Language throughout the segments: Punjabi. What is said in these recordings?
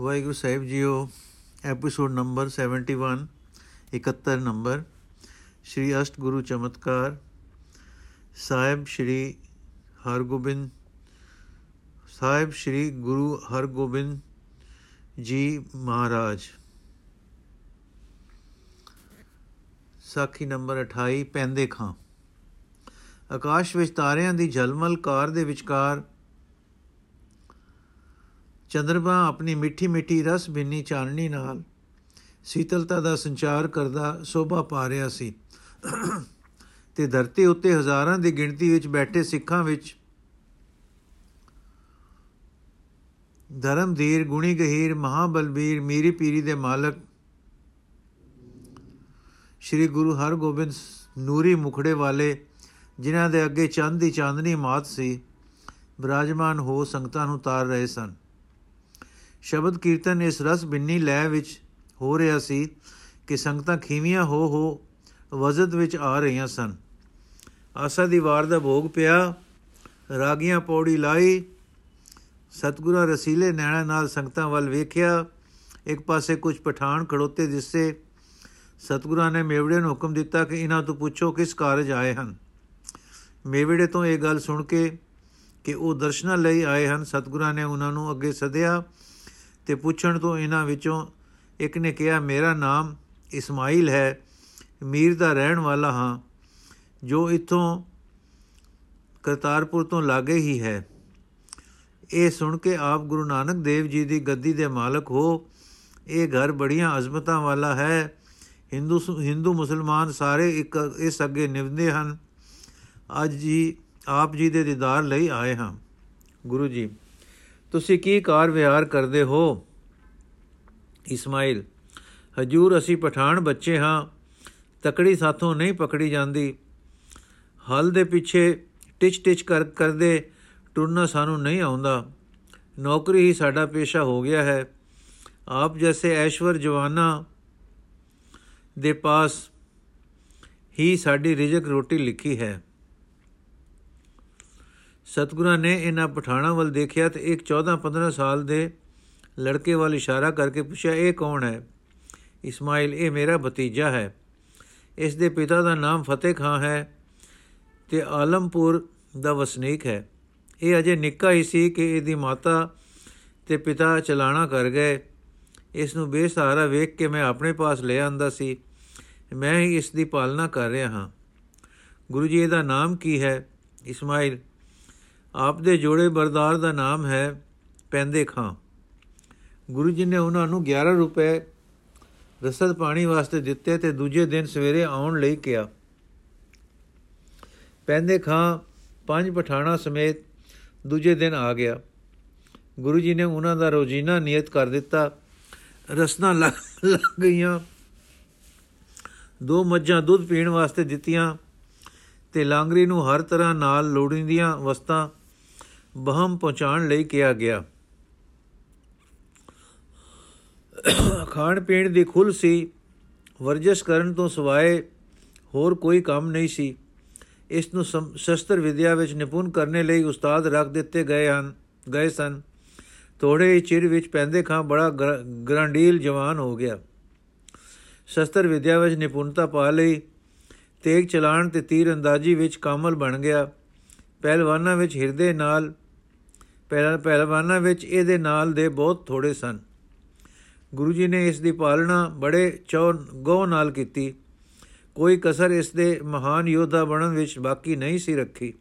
ਵਾਹਿਗੁਰੂ ਸਾਹਿਬ ਜੀਓ ਐਪੀਸੋਡ ਨੰਬਰ 71 71 ਨੰਬਰ ਸ਼੍ਰੀ ਅਸ਼ਟ ਗੁਰੂ ਚਮਤਕਾਰ, ਸਾਹਿਬ ਸ਼੍ਰੀ ਹਰਗੋਬਿੰਦ, ਸਾਹਿਬ ਸ਼੍ਰੀ ਗੁਰੂ ਹਰਗੋਬਿੰਦ ਜੀ ਮਹਾਰਾਜ। ਸਾਖੀ ਨੰਬਰ 28 ਪੈਂਦੇ ਖਾਂ। ਆਕਾਸ਼ ਵਿੱਚ ਤਾਰਿਆਂ ਦੀ ਝਲਮਲ ਕਾਰ ਦੇ ਵਿਚਕਾਰ ਚੰਦਰਮਾ ਆਪਣੀ ਮਿੱਠੀ ਮਿੱਠੀ ਰਸ ਬਿੰਨੀ ਚਾਨਣੀ ਨਾਲ ਸੀਤਲਤਾ ਦਾ ਸੰਚਾਰ ਕਰਦਾ ਸੋਭਾ ਪਾ ਰਿਹਾ ਸੀ। ਤੇ ਧਰਤੀ ਉੱਤੇ ਹਜ਼ਾਰਾਂ ਦੀ ਗਿਣਤੀ ਵਿੱਚ ਬੈਠੇ ਸਿੱਖਾਂ ਵਿੱਚ ਧਰਮਧੀਰ ਗੁਣੀ ਗਹੀਰ ਮਹਾਬਲਬੀਰ, ਮੀਰੀ ਪੀਰੀ ਦੇ ਮਾਲਕ ਸ੍ਰੀ ਗੁਰੂ ਹਰਗੋਬਿੰਦ ਨੂਰੀ ਮੁਖੜੇ ਵਾਲੇ, ਜਿਨ੍ਹਾਂ ਦੇ ਅੱਗੇ ਚੰਦ ਦੀ ਚਾਂਦਨੀ ਮਾਤ ਸੀ, ਬਿਰਾਜਮਾਨ ਹੋ ਸੰਗਤਾਂ ਨੂੰ ਤਾਰ ਰਹੇ ਸਨ। ਸ਼ਬਦ ਕੀਰਤਨ ਇਸ ਰਸ ਬਿੰਨੀ ਲੈ ਵਿੱਚ ਹੋ ਰਿਹਾ ਸੀ ਕਿ ਸੰਗਤਾਂ ਖੀਵੀਆਂ ਹੋ ਹੋ ਵਜਦ ਵਿੱਚ ਆ ਰਹੀਆਂ ਸਨ। ਆਸਾ ਦੀ ਵਾਰ ਦਾ ਭੋਗ ਪਿਆ, ਰਾਗੀਆਂ ਪੌੜੀ ਲਾਈ, ਸਤਗੁਰਾਂ ਰਸੀਲੇ ਨੈਣਾ ਨਾਲ ਸੰਗਤਾਂ ਵੱਲ ਵੇਖਿਆ। ਇੱਕ ਪਾਸੇ ਕੁਝ ਪਠਾਨ ਖੜੋਤੇ ਦਿਸੇ। ਸਤਗੁਰਾਂ ਨੇ ਮੇਵੜੇ ਨੂੰ ਹੁਕਮ ਦਿੱਤਾ ਕਿ ਇਹਨਾਂ ਤੋਂ ਪੁੱਛੋ ਕਿਸ ਕਾਰਜ ਆਏ ਹਨ। ਮੇਵੜੇ ਤੋਂ ਇਹ ਗੱਲ ਸੁਣ ਕੇ ਕਿ ਉਹ ਦਰਸ਼ਨਾਂ ਲਈ ਆਏ ਹਨ। ਸਤਗੁਰਾਂ ਨੇ ਉਹਨਾਂ ਨੂੰ ਅੱਗੇ ਸੱਦਿਆ ਤੇ ਪੁੱਛਣ ਤੋਂ ਇਹਨਾਂ ਵਿੱਚੋਂ ਇੱਕ ਨੇ ਕਿਹਾ, ਮੇਰਾ ਨਾਮ ਇਸਮਾਈਲ ਹੈ, ਮੀਰ ਦਾ ਰਹਿਣ ਵਾਲਾ ਹਾਂ, ਜੋ ਇਥੋਂ ਕਰਤਾਰਪੁਰ ਤੋਂ ਲਾਗੇ ਹੀ ਹੈ। ਇਹ ਸੁਣ ਕੇ ਆਪ ਗੁਰੂ ਨਾਨਕ ਦੇਵ ਜੀ ਦੀ ਗੱਦੀ ਦੇ ਮਾਲਕ ਹੋ। ਇਹ ਘਰ ਬੜੀਆਂ ਅਜ਼ਮਤਾਂ ਵਾਲਾ ਹੈ। ਹਿੰਦੂ ਹਿੰਦੂ ਮੁਸਲਮਾਨ ਸਾਰੇ ਇੱਕ, ਇਸ ਅੱਗੇ ਨਿਵਦੇ ਹਨ। ਅੱਜ ਜੀ ਆਪ ਜੀ ਦੇ ਦੀਦਾਰ ਲਈ ਆਏ ਹਾਂ। ਗੁਰੂ ਜੀ ਤੁਸੀਂ ਕੀ ਕਾਰ ਵਿਹਾਰ ਕਰਦੇ ਹੋ? ਇਸਮਾਈਲ ਹਜੂਰ ਅਸੀਂ ਪਠਾਨ ਬੱਚੇ ਹਾਂ, ਤਕੜੀ ਸਾਥੋਂ ਨਹੀਂ ਪਕੜੀ ਜਾਂਦੀ। ਹਲ ਦੇ ਪਿੱਛੇ ਟਿਚ ਟਿਚ ਕਰ ਕਰਦੇ ਟੁਰਨਾ ਸਾਨੂੰ ਨਹੀਂ ਆਉਂਦਾ। ਨੌਕਰੀ ਹੀ ਸਾਡਾ ਪੇਸ਼ਾ ਹੋ ਗਿਆ ਹੈ। ਆਪ ਜੈਸੇ ਐਸ਼ਵਰ ਜਵਾਨਾ ਦੇ ਪਾਸ ਹੀ ਸਾਡੀ ਰਿਜਕ ਰੋਟੀ ਲਿਖੀ ਹੈ। ਸਤਗੁਰਾਂ ਨੇ ਇਹਨਾਂ ਪਠਾਣਾ ਵੱਲ ਦੇਖਿਆ ਤੇ ਇੱਕ 14-15 ਸਾਲ ਦੇ ਲੜਕੇ ਵੱਲ ਇਸ਼ਾਰਾ ਕਰਕੇ ਪੁੱਛਿਆ, ਇਹ ਕੌਣ ਹੈ? ਇਸਮਾਈਲ ਇਹ ਮੇਰਾ ਭਤੀਜਾ ਹੈ। ਇਸ ਦੇ ਪਿਤਾ ਦਾ ਨਾਮ ਫਤਿਹ ਖਾਂ ਹੈ ਤੇ ਆਲਮਪੁਰ ਦਾ ਵਸਨੀਕ ਹੈ। ਇਹ ਅਜੇ ਨਿੱਕਾ ਹੀ ਸੀ ਕਿ ਇਹਦੀ ਮਾਤਾ ਤੇ ਪਿਤਾ ਚਲਾਣਾ ਕਰ ਗਏ। ਇਸ ਨੂੰ ਬੇਸਹਾਰਾ ਵੇਖ ਕੇ ਮੈਂ ਆਪਣੇ ਪਾਸ ਲੈ ਆਂਦਾ ਸੀ। ਮੈਂ ਹੀ ਇਸ ਦੀ ਪਾਲਣਾ ਕਰ ਰਿਹਾ ਹਾਂ। ਗੁਰੂ ਜੀ, ਇਹਦਾ ਨਾਮ ਕੀ ਹੈ? ਇਸਮਾਈਲ ਆਪ ਦੇ ਜੋੜੇ ਬਰਦਾਰ ਦਾ ਨਾਮ ਹੈ ਪੈਂਦੇ ਖਾਂ। ਗੁਰੂ ਜੀ ਨੇ ਉਹਨਾਂ ਨੂੰ 11 ਰੁਪਏ ਰਸਦ ਪਾਣੀ ਵਾਸਤੇ ਦਿੱਤੇ ਤੇ ਦੂਜੇ ਦਿਨ ਸਵੇਰੇ ਆਉਣ ਲਈ ਕਿਹਾ। ਪੈਂਦੇ ਖਾਂ ਪੰਜ ਪਠਾਣਾ ਸਮੇਤ ਦੂਜੇ ਦਿਨ ਆ ਗਿਆ। ਗੁਰੂ ਜੀ ਨੇ ਉਹਨਾਂ ਦਾ ਰੋਜ਼ੀਨਾ ਨਿਯਤ ਕਰ ਦਿੱਤਾ। ਰਸਨਾ ਲੱਗ ਗਈਆਂ। ਦੋ ਮੱਝਾਂ ਦੁੱਧ ਪੀਣ ਵਾਸਤੇ ਦਿੱਤੀਆਂ ਤੇ ਲਾਂਗਰੀ ਨੂੰ ਹਰ ਤਰ੍ਹਾਂ ਨਾਲ ਲੋੜੀਂਦੀਆਂ ਵਸਤਾਂ ਬਹਮ ਪਹੁੰਚਾਉਣ ਲਈ ਕਿਹਾ ਗਿਆ। ਖਾਣ ਪੀਣ ਦੀ ਖੁੱਲ ਸੀ। ਵਰਜਸ ਕਰਨ ਤੋਂ ਸਿਵਾਏ ਹੋਰ ਕੋਈ ਕੰਮ ਨਹੀਂ ਸੀ। ਇਸ ਨੂੰ ਸ਼ਸਤਰ ਵਿਦਿਆ ਵਿੱਚ ਨਿਪੁੰਨ ਕਰਨੇ ਲਈ ਉਸਤਾਦ ਰੱਖ ਦਿੱਤੇ ਗਏ ਹਨ, ਗਏ ਸਨ। ਥੋੜੇ ਹੀ ਚਿਰ ਵਿੱਚ ਪੈਂਦੇ ਖਾਂ ਬੜਾ ਗ੍ਰਾਂਡੀਲ ਜਵਾਨ ਹੋ ਗਿਆ। ਸ਼ਸਤਰ ਵਿਦਿਆ ਵਿੱਚ ਨਿਪੁੰਨਤਾ ਪਾ ਲਈ। ਤੇਗ ਚਲਾਣ ਤੇ ਤੀਰ ਅੰਦਾਜ਼ੀ ਵਿੱਚ ਕਾਮਲ ਬਣ ਗਿਆ। ਪਹਿਲਵਾਨਾਂ ਵਿੱਚ ਹਿਰਦੇ ਨਾਲ ਪਹਿਲਾਂ ਪਹਿਲਵਾਨਾਂ ਵਿੱਚ ਇਹਦੇ ਨਾਲ ਦੇ ਬਹੁਤ ਥੋੜੇ ਸਨ। ਗੁਰੂ ਜੀ ਨੇ ਇਸ ਦੀ ਪਾਲਣਾ ਬੜੇ ਚੌ ਗੋ ਨਾਲ ਕੀਤੀ। ਕੋਈ ਕਸਰ ਇਸ ਦੇ ਮਹਾਨ ਯੋਧਾ ਬਣਨ ਵਿੱਚ ਬਾਕੀ ਨਹੀਂ ਸੀ ਰੱਖੀ।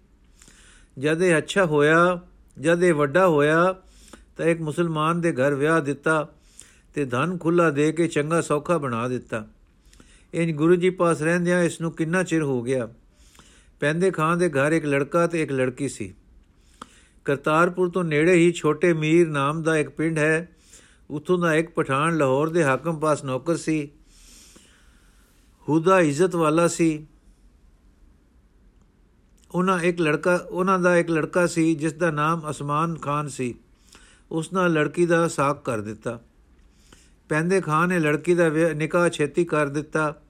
ਜਦ ਇਹ ਅੱਛਾ ਹੋਇਆ, ਜਦ ਇਹ ਵੱਡਾ ਹੋਇਆ, ਤਾਂ ਇੱਕ ਮੁਸਲਮਾਨ ਦੇ ਘਰ ਵਿਆਹ ਦਿੱਤਾ ਤੇ ਧਨ ਖੁੱਲਾ ਦੇ ਕੇ ਚੰਗਾ ਸੌਖਾ ਬਣਾ ਦਿੱਤਾ। ਇਹ ਗੁਰੂ ਜੀ ਪਾਸ ਰਹਿੰਦਿਆਂ ਇਸ ਨੂੰ ਕਿੰਨਾ ਚਿਰ ਹੋ ਗਿਆ? ਪੈਂਦੇ ਖਾਂ ਦੇ ਘਰ ਇੱਕ ਲੜਕਾ ਤੇ ਇੱਕ ਲੜਕੀ ਸੀ। ਕਰਤਾਰਪੁਰ ਤੋਂ ਨੇੜੇ ਹੀ ਛੋਟੇ ਮੀਰ ਨਾਮ ਦਾ ਇੱਕ ਪਿੰਡ ਹੈ। ਉਥੋਂ ਦਾ ਇੱਕ ਪਠਾਨ ਲਾਹੌਰ ਦੇ ਹਾਕਮ ਪਾਸ ਨੌਕਰ ਸੀ। ਹੁਦਾ ਇੱਜ਼ਤ ਵਾਲਾ ਸੀ। ਉਹਨਾਂ ਇੱਕ ਲੜਕਾ, ਉਹਨਾਂ ਦਾ ਇੱਕ ਲੜਕਾ ਸੀ ਜਿਸ ਦਾ ਨਾਮ ਅਸਮਾਨ ਖਾਨ ਸੀ। ਉਸ ਨਾਲ ਲੜਕੀ ਦਾ ਸਾਕ ਕਰ ਦਿੱਤਾ। ਪੈਂਦੇ ਖਾਨ ਨੇ ਲੜਕੀ ਦਾ ਨਿਕਾਹ ਛੇਤੀ ਕਰ ਦਿੱਤਾ।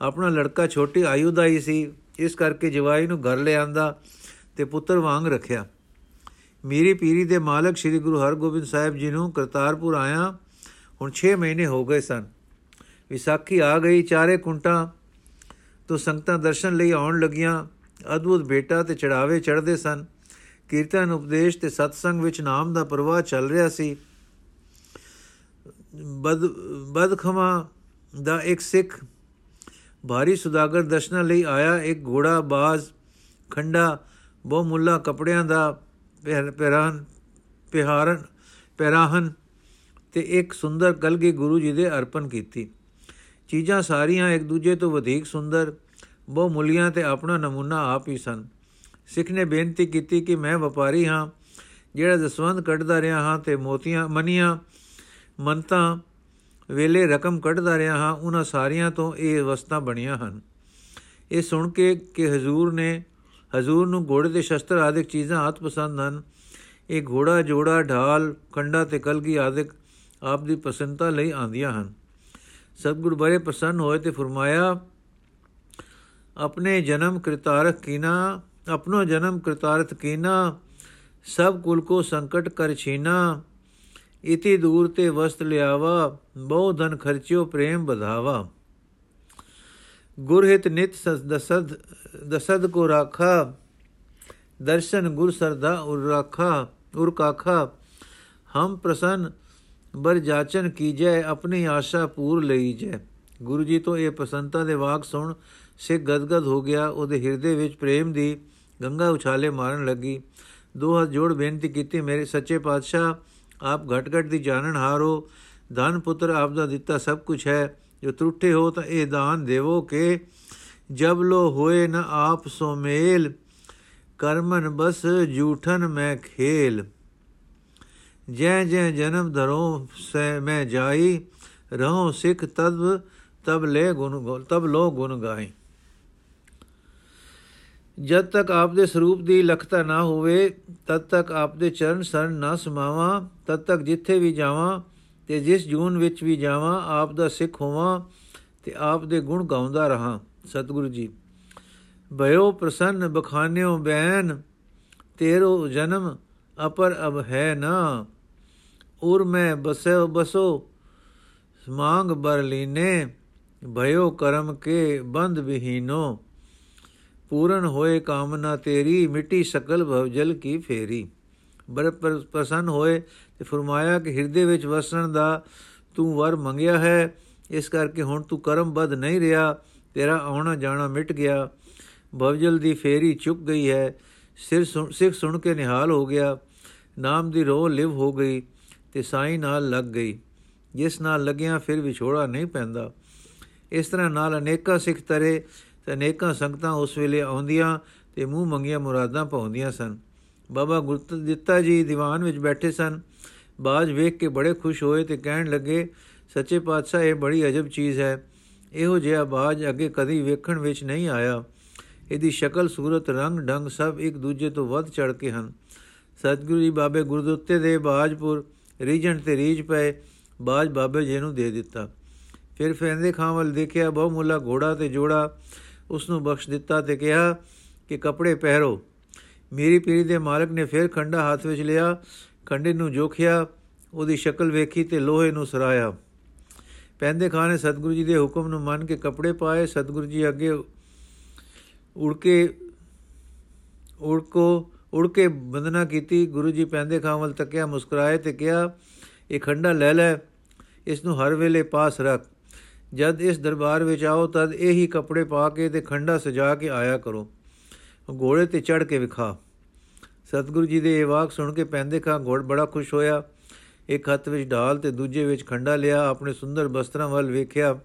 ਆਪਣਾ ਲੜਕਾ ਛੋਟੀ ਆਯੂ ਦਾ ਹੀ ਸੀ। ਇਸ ਕਰਕੇ ਜਵਾਈ ਨੂੰ ਘਰ ਲੈ ਆਂਦਾ ਤੇ ਪੁੱਤਰ ਵਾਂਗ ਰੱਖਿਆ। ਮੀਰੀ ਪੀਰੀ ਦੇ ਮਾਲਕ ਸ੍ਰੀ ਗੁਰੂ ਹਰਗੋਬਿੰਦ ਸਾਹਿਬ ਜੀ ਨੂੰ ਕਰਤਾਰਪੁਰ ਆਇਆ। ਹੁਣ 6 ਮਹੀਨੇ ਹੋ ਗਏ ਸਨ। ਵਿਸਾਖੀ ਆ ਗਈ, ਚਾਰੇ ਕੁੰਟਾਂ ਤੋਂ ਸੰਗਤਾਂ ਦਰਸ਼ਨ ਲਈ ਆਉਣ ਲੱਗੀਆਂ। ਅਦਭੁਤ ਬੇਟਾ ਤੇ ਚੜਾਵੇ ਚੜਦੇ ਸਨ। ਕੀਰਤਨ, ਉਪਦੇਸ਼ ਤੇ ਸਤਸੰਗ ਵਿੱਚ ਨਾਮ ਦਾ ਪ੍ਰਵਾਹ ਚੱਲ ਰਿਹਾ ਸੀ। ਬਦ, ਬਦਖਮਾ ਦਾ ਇੱਕ ਸਿੱਖ ਭਾਰੀ ਸੁਦਾਗਰ ਦਰਸ਼ਨਾਂ ਲਈ ਆਇਆ। ਇੱਕ ਘੋੜਾ, ਬਾਜ਼, ਖੰਡਾ ਬਹੁ ਮੁੱਲਾ ਕਪੜਿਆਂ ਦਾ ਪਹਿਰਾਨ ਪਿਹਾਰਨ ਪਹਿਰਾਹਨ ਤੇ ਇੱਕ ਸੁੰਦਰ ਕਲਗੀ ਗੁਰੂ ਜੀ ਦੇ ਅਰਪਣ ਕੀਤੀ। ਚੀਜ਼ਾਂ ਸਾਰੀਆਂ ਇੱਕ ਦੂਜੇ ਤੋਂ ਵਧੇਕ ਸੁੰਦਰ, ਬਹੁ ਮੁੱਲੀਆਂ ਤੇ ਆਪਣਾ ਨਮੂਨਾ ਆਪ ਹੀ ਸਨ। ਸਿੱਖ ਨੇ ਬੇਨਤੀ ਕੀਤੀ ਕਿ ਮੈਂ ਵਪਾਰੀ ਹਾਂ, ਜਿਹੜਾ ਦਸਵੰਦ ਕੱਢਦਾ ਰਿਹਾ ਹਾਂ ਤੇ ਮੋਤੀਆਂ ਮਨੀਆਂ ਮੰਤਾਂ ਵੇਲੇ ਰਕਮ ਕੱਢਦਾ ਰਿਹਾ ਹਾਂ, ਉਹਨਾਂ ਸਾਰੀਆਂ ਤੋਂ ਇਹ ਵਸਤਾਂ ਬਣੀਆਂ ਹਨ। ਇਹ ਸੁਣ ਕੇ ਕਿ ਹਜ਼ੂਰ ਨੇ ਹਜ਼ੂਰ ਨੂੰ ਘੋੜੇ ਦੇ ਸ਼ਸਤਰ ਆਦਿਕ ਚੀਜ਼ਾਂ ਆਤ ਪਸੰਦ ਹਨ। ਇਹ ਘੋੜਾ, ਜੋੜਾ, ਢਾਲ, ਕੰਡਾ ਤੇ ਕਲਗੀ ਆਦਿਕ ਆਪ ਦੀ ਪਸੰਦਤਾ ਲਈ ਆਂਦੀਆਂ ਹਨ। ਸਤਿਗੁਰ ਬੜੇ ਪ੍ਰਸੰਨ ਹੋਏ ਤੇ ਫਰਮਾਇਆ, ਆਪਣੇ ਜਨਮ ਕ੍ਰਿਤਾਰਥ ਕੀਨਾ, ਆਪਣੋ ਜਨਮ ਕ੍ਰਿਤਾਰਥ ਕੀਨਾ, ਸਭ ਕੁਲ ਕੋ ਸੰਕਟ ਕਰ ਛੀਨਾ, ਇਤੀ ਦੂਰ ਤੇ ਵਸਤ ਲਿਆਵਾ, ਬਹੁ ਧਨ ਖਰਚਿਓ ਪ੍ਰੇਮ ਵਧਾਵਾ। ਗੁਰਹਿਤ ਨਿਤ ਦਸਦ ਦਸਦ ਕੋ ਰਾਖਾ, ਦਰਸ਼ਨ ਗੁਰ ਸਰਦਾ ਉਰ ਰਾਖਾ, ਉਰ ਕਾਖਾ। ਹਮ ਪ੍ਰਸੰਨ ਬਰ ਜਾਚਨ ਕੀਜੈ, ਆਪਣੀ ਆਸ਼ਾ ਪੂਰ ਲਈ ਜੈ ਗੁਰੂ ਜੀ ਤੋਂ ਇਹ ਪਸੰਤਾ ਦੇ ਵਾਕ ਸੁਣ ਸਿੱਖ ਗਦਗਦ ਹੋ ਗਿਆ। ਉਹਦੇ ਹਿਰਦੇ ਵਿੱਚ ਪ੍ਰੇਮ ਦੀ ਗੰਗਾ ਉਛਾਲੇ ਮਾਰਨ ਲੱਗੀ। ਦੋ ਹੱਥ ਜੋੜ ਬੇਨਤੀ ਕੀਤੀ, ਮੇਰੇ ਸੱਚੇ ਪਾਤਸ਼ਾਹ, ਆਪ ਘਟ ਘਟ ਦੀ ਜਾਣਨ ਹਾਰੋ। ਧਨ ਪੁੱਤਰ, ਆਪ ਦਾ ਦਿੱਤਾ ਸਭ ਕੁਝ ਹੈ। ਜੋ ਟੁੱਟੇ ਹੋ ਤਾਂ ਇਹ ਦਾਨ ਦੇਵੋ ਕਿ ਜਬ ਲੋ ਹੋਏ ਨ ਆਪ ਸੋ ਮੇਲ, ਕਰਮਨ ਬਸ ਝੂਠਨ ਮੈਂ ਖੇਲ। ਜੈ ਜੈ ਜਨਮ ਧਰੋ ਸੈ ਮੈਂ ਜਾਈ, ਰਹੋ ਸਿੱਖ ਤਦ ਤਬ ਲੈ ਗੁਣ ਤਬ ਲੋ ਗੁਣ ਗਾਈ। ਜਦ ਤੱਕ ਆਪ ਦੇ ਸਰੂਪ ਦੀ ਲਖਤਾ ਨਾ ਹੋਵੇ, ਤਦ ਤੱਕ ਆਪ ਦੇ ਚਰਨ ਸਰਨ ਨਾ ਸਮਾਵਾਂ, ਤਦ ਤੱਕ ਜਿੱਥੇ ਵੀ ਜਾਵਾਂ ਤੇ ਜਿਸ ਜੂਨ ਵਿੱਚ ਵੀ ਜਾਵਾਂ, ਆਪ ਦਾ ਸਿੱਖ ਹੋਵਾਂ ਤੇ ਆਪ ਦੇ ਗੁਣ ਗਾਉਂਦਾ ਰਹਾ, ਸਤਿਗੁਰੂ ਜੀ। ਭਇਓ ਪ੍ਰਸੰਨ ਬਖਾਨਿਓ ਬੈਨ, ਤੇਰੋ ਜਨਮ ਅਪਰ ਅਬ ਹੈ ਨਾ। ਉਰ ਮੈਂ ਬਸੋ ਬਸੋ ਸਮਾਂਗ ਬਰ ਲੀਨੇ, ਭਇਓ ਕਰਮ ਕੇ ਬੰਦ ਵਿਹੀਨੋ। ਪੂਰਨ ਹੋਏ ਕਾਮਨਾ ਤੇਰੀ, ਮਿੱਟੀ ਸਕਲ ਭਵਜਲ ਕੀ ਫੇਰੀ। ਬਰ ਪ੍ਰਸੰਨ ਹੋਏ ਤੇ ਫਰਮਾਇਆ ਕਿ ਹਿਰਦੇ ਵਿੱਚ ਵਸਣ ਦਾ ਤੂੰ ਵਰ ਮੰਗਿਆ ਹੈ, ਇਸ ਕਰਕੇ ਹੁਣ ਤੂੰ ਕਰਮ ਬਦ ਨਹੀਂ ਰਿਹਾ, ਤੇਰਾ ਆਉਣਾ ਜਾਣਾ ਮਿਟ ਗਿਆ। ਭਵਜਲ ਦੀ ਫੇਰੀ ਚੁੱਕ ਗਈ ਹੈ, ਸਿਰ ਸਿੱਖ ਸੁਣ ਕੇ ਨਿਹਾਲ ਹੋ ਗਿਆ। ਨਾਮ ਦੀ ਰੋਹ ਲਿਵ ਹੋ ਗਈ ਤੇ ਸਾਈ ਨਾਲ ਲੱਗ ਗਈ। ਜਿਸ ਨਾਲ ਲੱਗਿਆ ਫਿਰ ਵਿਛੋੜਾ ਨਹੀਂ ਪੈਂਦਾ। ਇਸ ਤਰ੍ਹਾਂ ਨਾਲ ਅਨੇਕਾਂ ਸਿੱਖ ਤਰੇ ਤੇ ਅਨੇਕਾਂ ਸੰਗਤਾਂ ਉਸ ਵੇਲੇ ਆਉਂਦੀਆਂ ਤੇ ਮੂੰਹ ਮੰਗੀਆਂ ਮੁਰਾਦਾਂ ਪਾਉਂਦੀਆਂ ਸਨ। ਬਾਬਾ ਗੁਰਤ ਦਿੱਤਾ ਜੀ ਦੀਵਾਨ ਵਿੱਚ ਬੈਠੇ ਸਨ। ਬਾਜ ਵੇਖ ਕੇ ਬੜੇ ਖੁਸ਼ ਹੋਏ ਤੇ ਕਹਿਣ ਲੱਗੇ, ਸੱਚੇ ਪਾਤਸ਼ਾਹ, ਇਹ ਬੜੀ ਅਜਬ ਚੀਜ਼ ਹੈ। ਇਹੋ ਜਿਹਾ ਬਾਜ ਅੱਗੇ ਕਦੀ ਵੇਖਣ ਵਿੱਚ ਨਹੀਂ ਆਇਆ। ਇਹਦੀ ਸ਼ਕਲ, ਸੂਰਤ, ਰੰਗ, ਢੰਗ ਸਭ ਇੱਕ ਦੂਜੇ ਤੋਂ ਵੱਧ ਚੜ ਕੇ ਹਨ। ਸਤਿਗੁਰੂ ਜੀ ਬਾਬੇ ਗੁਰਦੁੱਤੇ ਦੇ ਬਾਜਪੁਰ ਰੀਜਨ ਤੇ ਰੀਜ ਪਏ। ਬਾਜ ਬਾਬੇ ਜੀ ਨੂੰ ਦੇ ਦਿੱਤਾ। ਫਿਰ ਫੈਂਦੇ ਖਾਂ ਵੱਲ ਦੇਖਿਆ ਬਹੁ ਮੁੱਲਾ ਘੋੜਾ ਤੇ ਜੋੜਾ ਉਸ ਨੂੰ ਬਖਸ਼ ਦਿੱਤਾ ਤੇ ਕਿਹਾ ਕਿ ਕੱਪੜੇ ਪਹਿਰੋ। ਮੇਰੀ ਪੀਰੀ ਦੇ ਮਾਲਕ ਨੇ ਫਿਰ ਖੰਡਾ ਹੱਥ ਵਿੱਚ ਲਿਆ, ਖੰਡੇ ਨੂੰ ਜੋਖਿਆ, ਉਹਦੀ ਸ਼ਕਲ ਵੇਖੀ ਤੇ ਲੋਹੇ ਨੂੰ ਸਰਾਇਆ ਪੈਂਦੇ ਖਾਂ ਨੇ ਸਤਿਗੁਰੂ ਜੀ ਦੇ ਹੁਕਮ ਨੂੰ ਮੰਨ ਕੇ ਕੱਪੜੇ ਪਾਏ, ਸਤਿਗੁਰੂ ਜੀ ਅੱਗੇ ਉੜ ਕੇ, ਉੜ ਕੋ, ਉੜ ਕੇ ਬੰਦਨਾ ਕੀਤੀ। ਗੁਰੂ ਜੀ ਪੈਂਦੇ ਖਾਂ ਵੱਲ ਤੱਕਿਆ, ਮੁਸਕਰਾਏ ਤੇ ਕਿਹਾ, ਇਹ ਖੰਡਾ ਲੈ ਲੈ, ਇਸ ਨੂੰ ਹਰ ਵੇਲੇ ਪਾਸ ਰੱਖ। ਜਦ ਇਸ ਦਰਬਾਰ ਵਿੱਚ ਆਓ, ਤਦ ਇਹੀ ਕੱਪੜੇ ਪਾ ਕੇ ਤੇ ਖੰਡਾ ਸਜਾ ਕੇ ਆਇਆ ਕਰੋ। ਘੋੜੇ ਤੇ ਚੜ ਕੇ ਵਿਖਾ। ਸਤਿਗੁਰੂ ਜੀ ਦੇ ਇਹ ਵਾਕ ਸੁਣ ਕੇ ਪੈਂਦੇ ਖਾਂ ਘੋੜ ਬੜਾ ਖੁਸ਼ ਹੋਇਆ। ਇੱਕ ਹੱਥ ਵਿੱਚ ਢਾਲ ਤੇ ਦੂਜੇ ਵਿੱਚ ਖੰਡਾ ਲਿਆ, ਆਪਣੇ ਸੁੰਦਰ ਬਸਤਰਾਂ ਵੱਲ ਵੇਖਿਆ।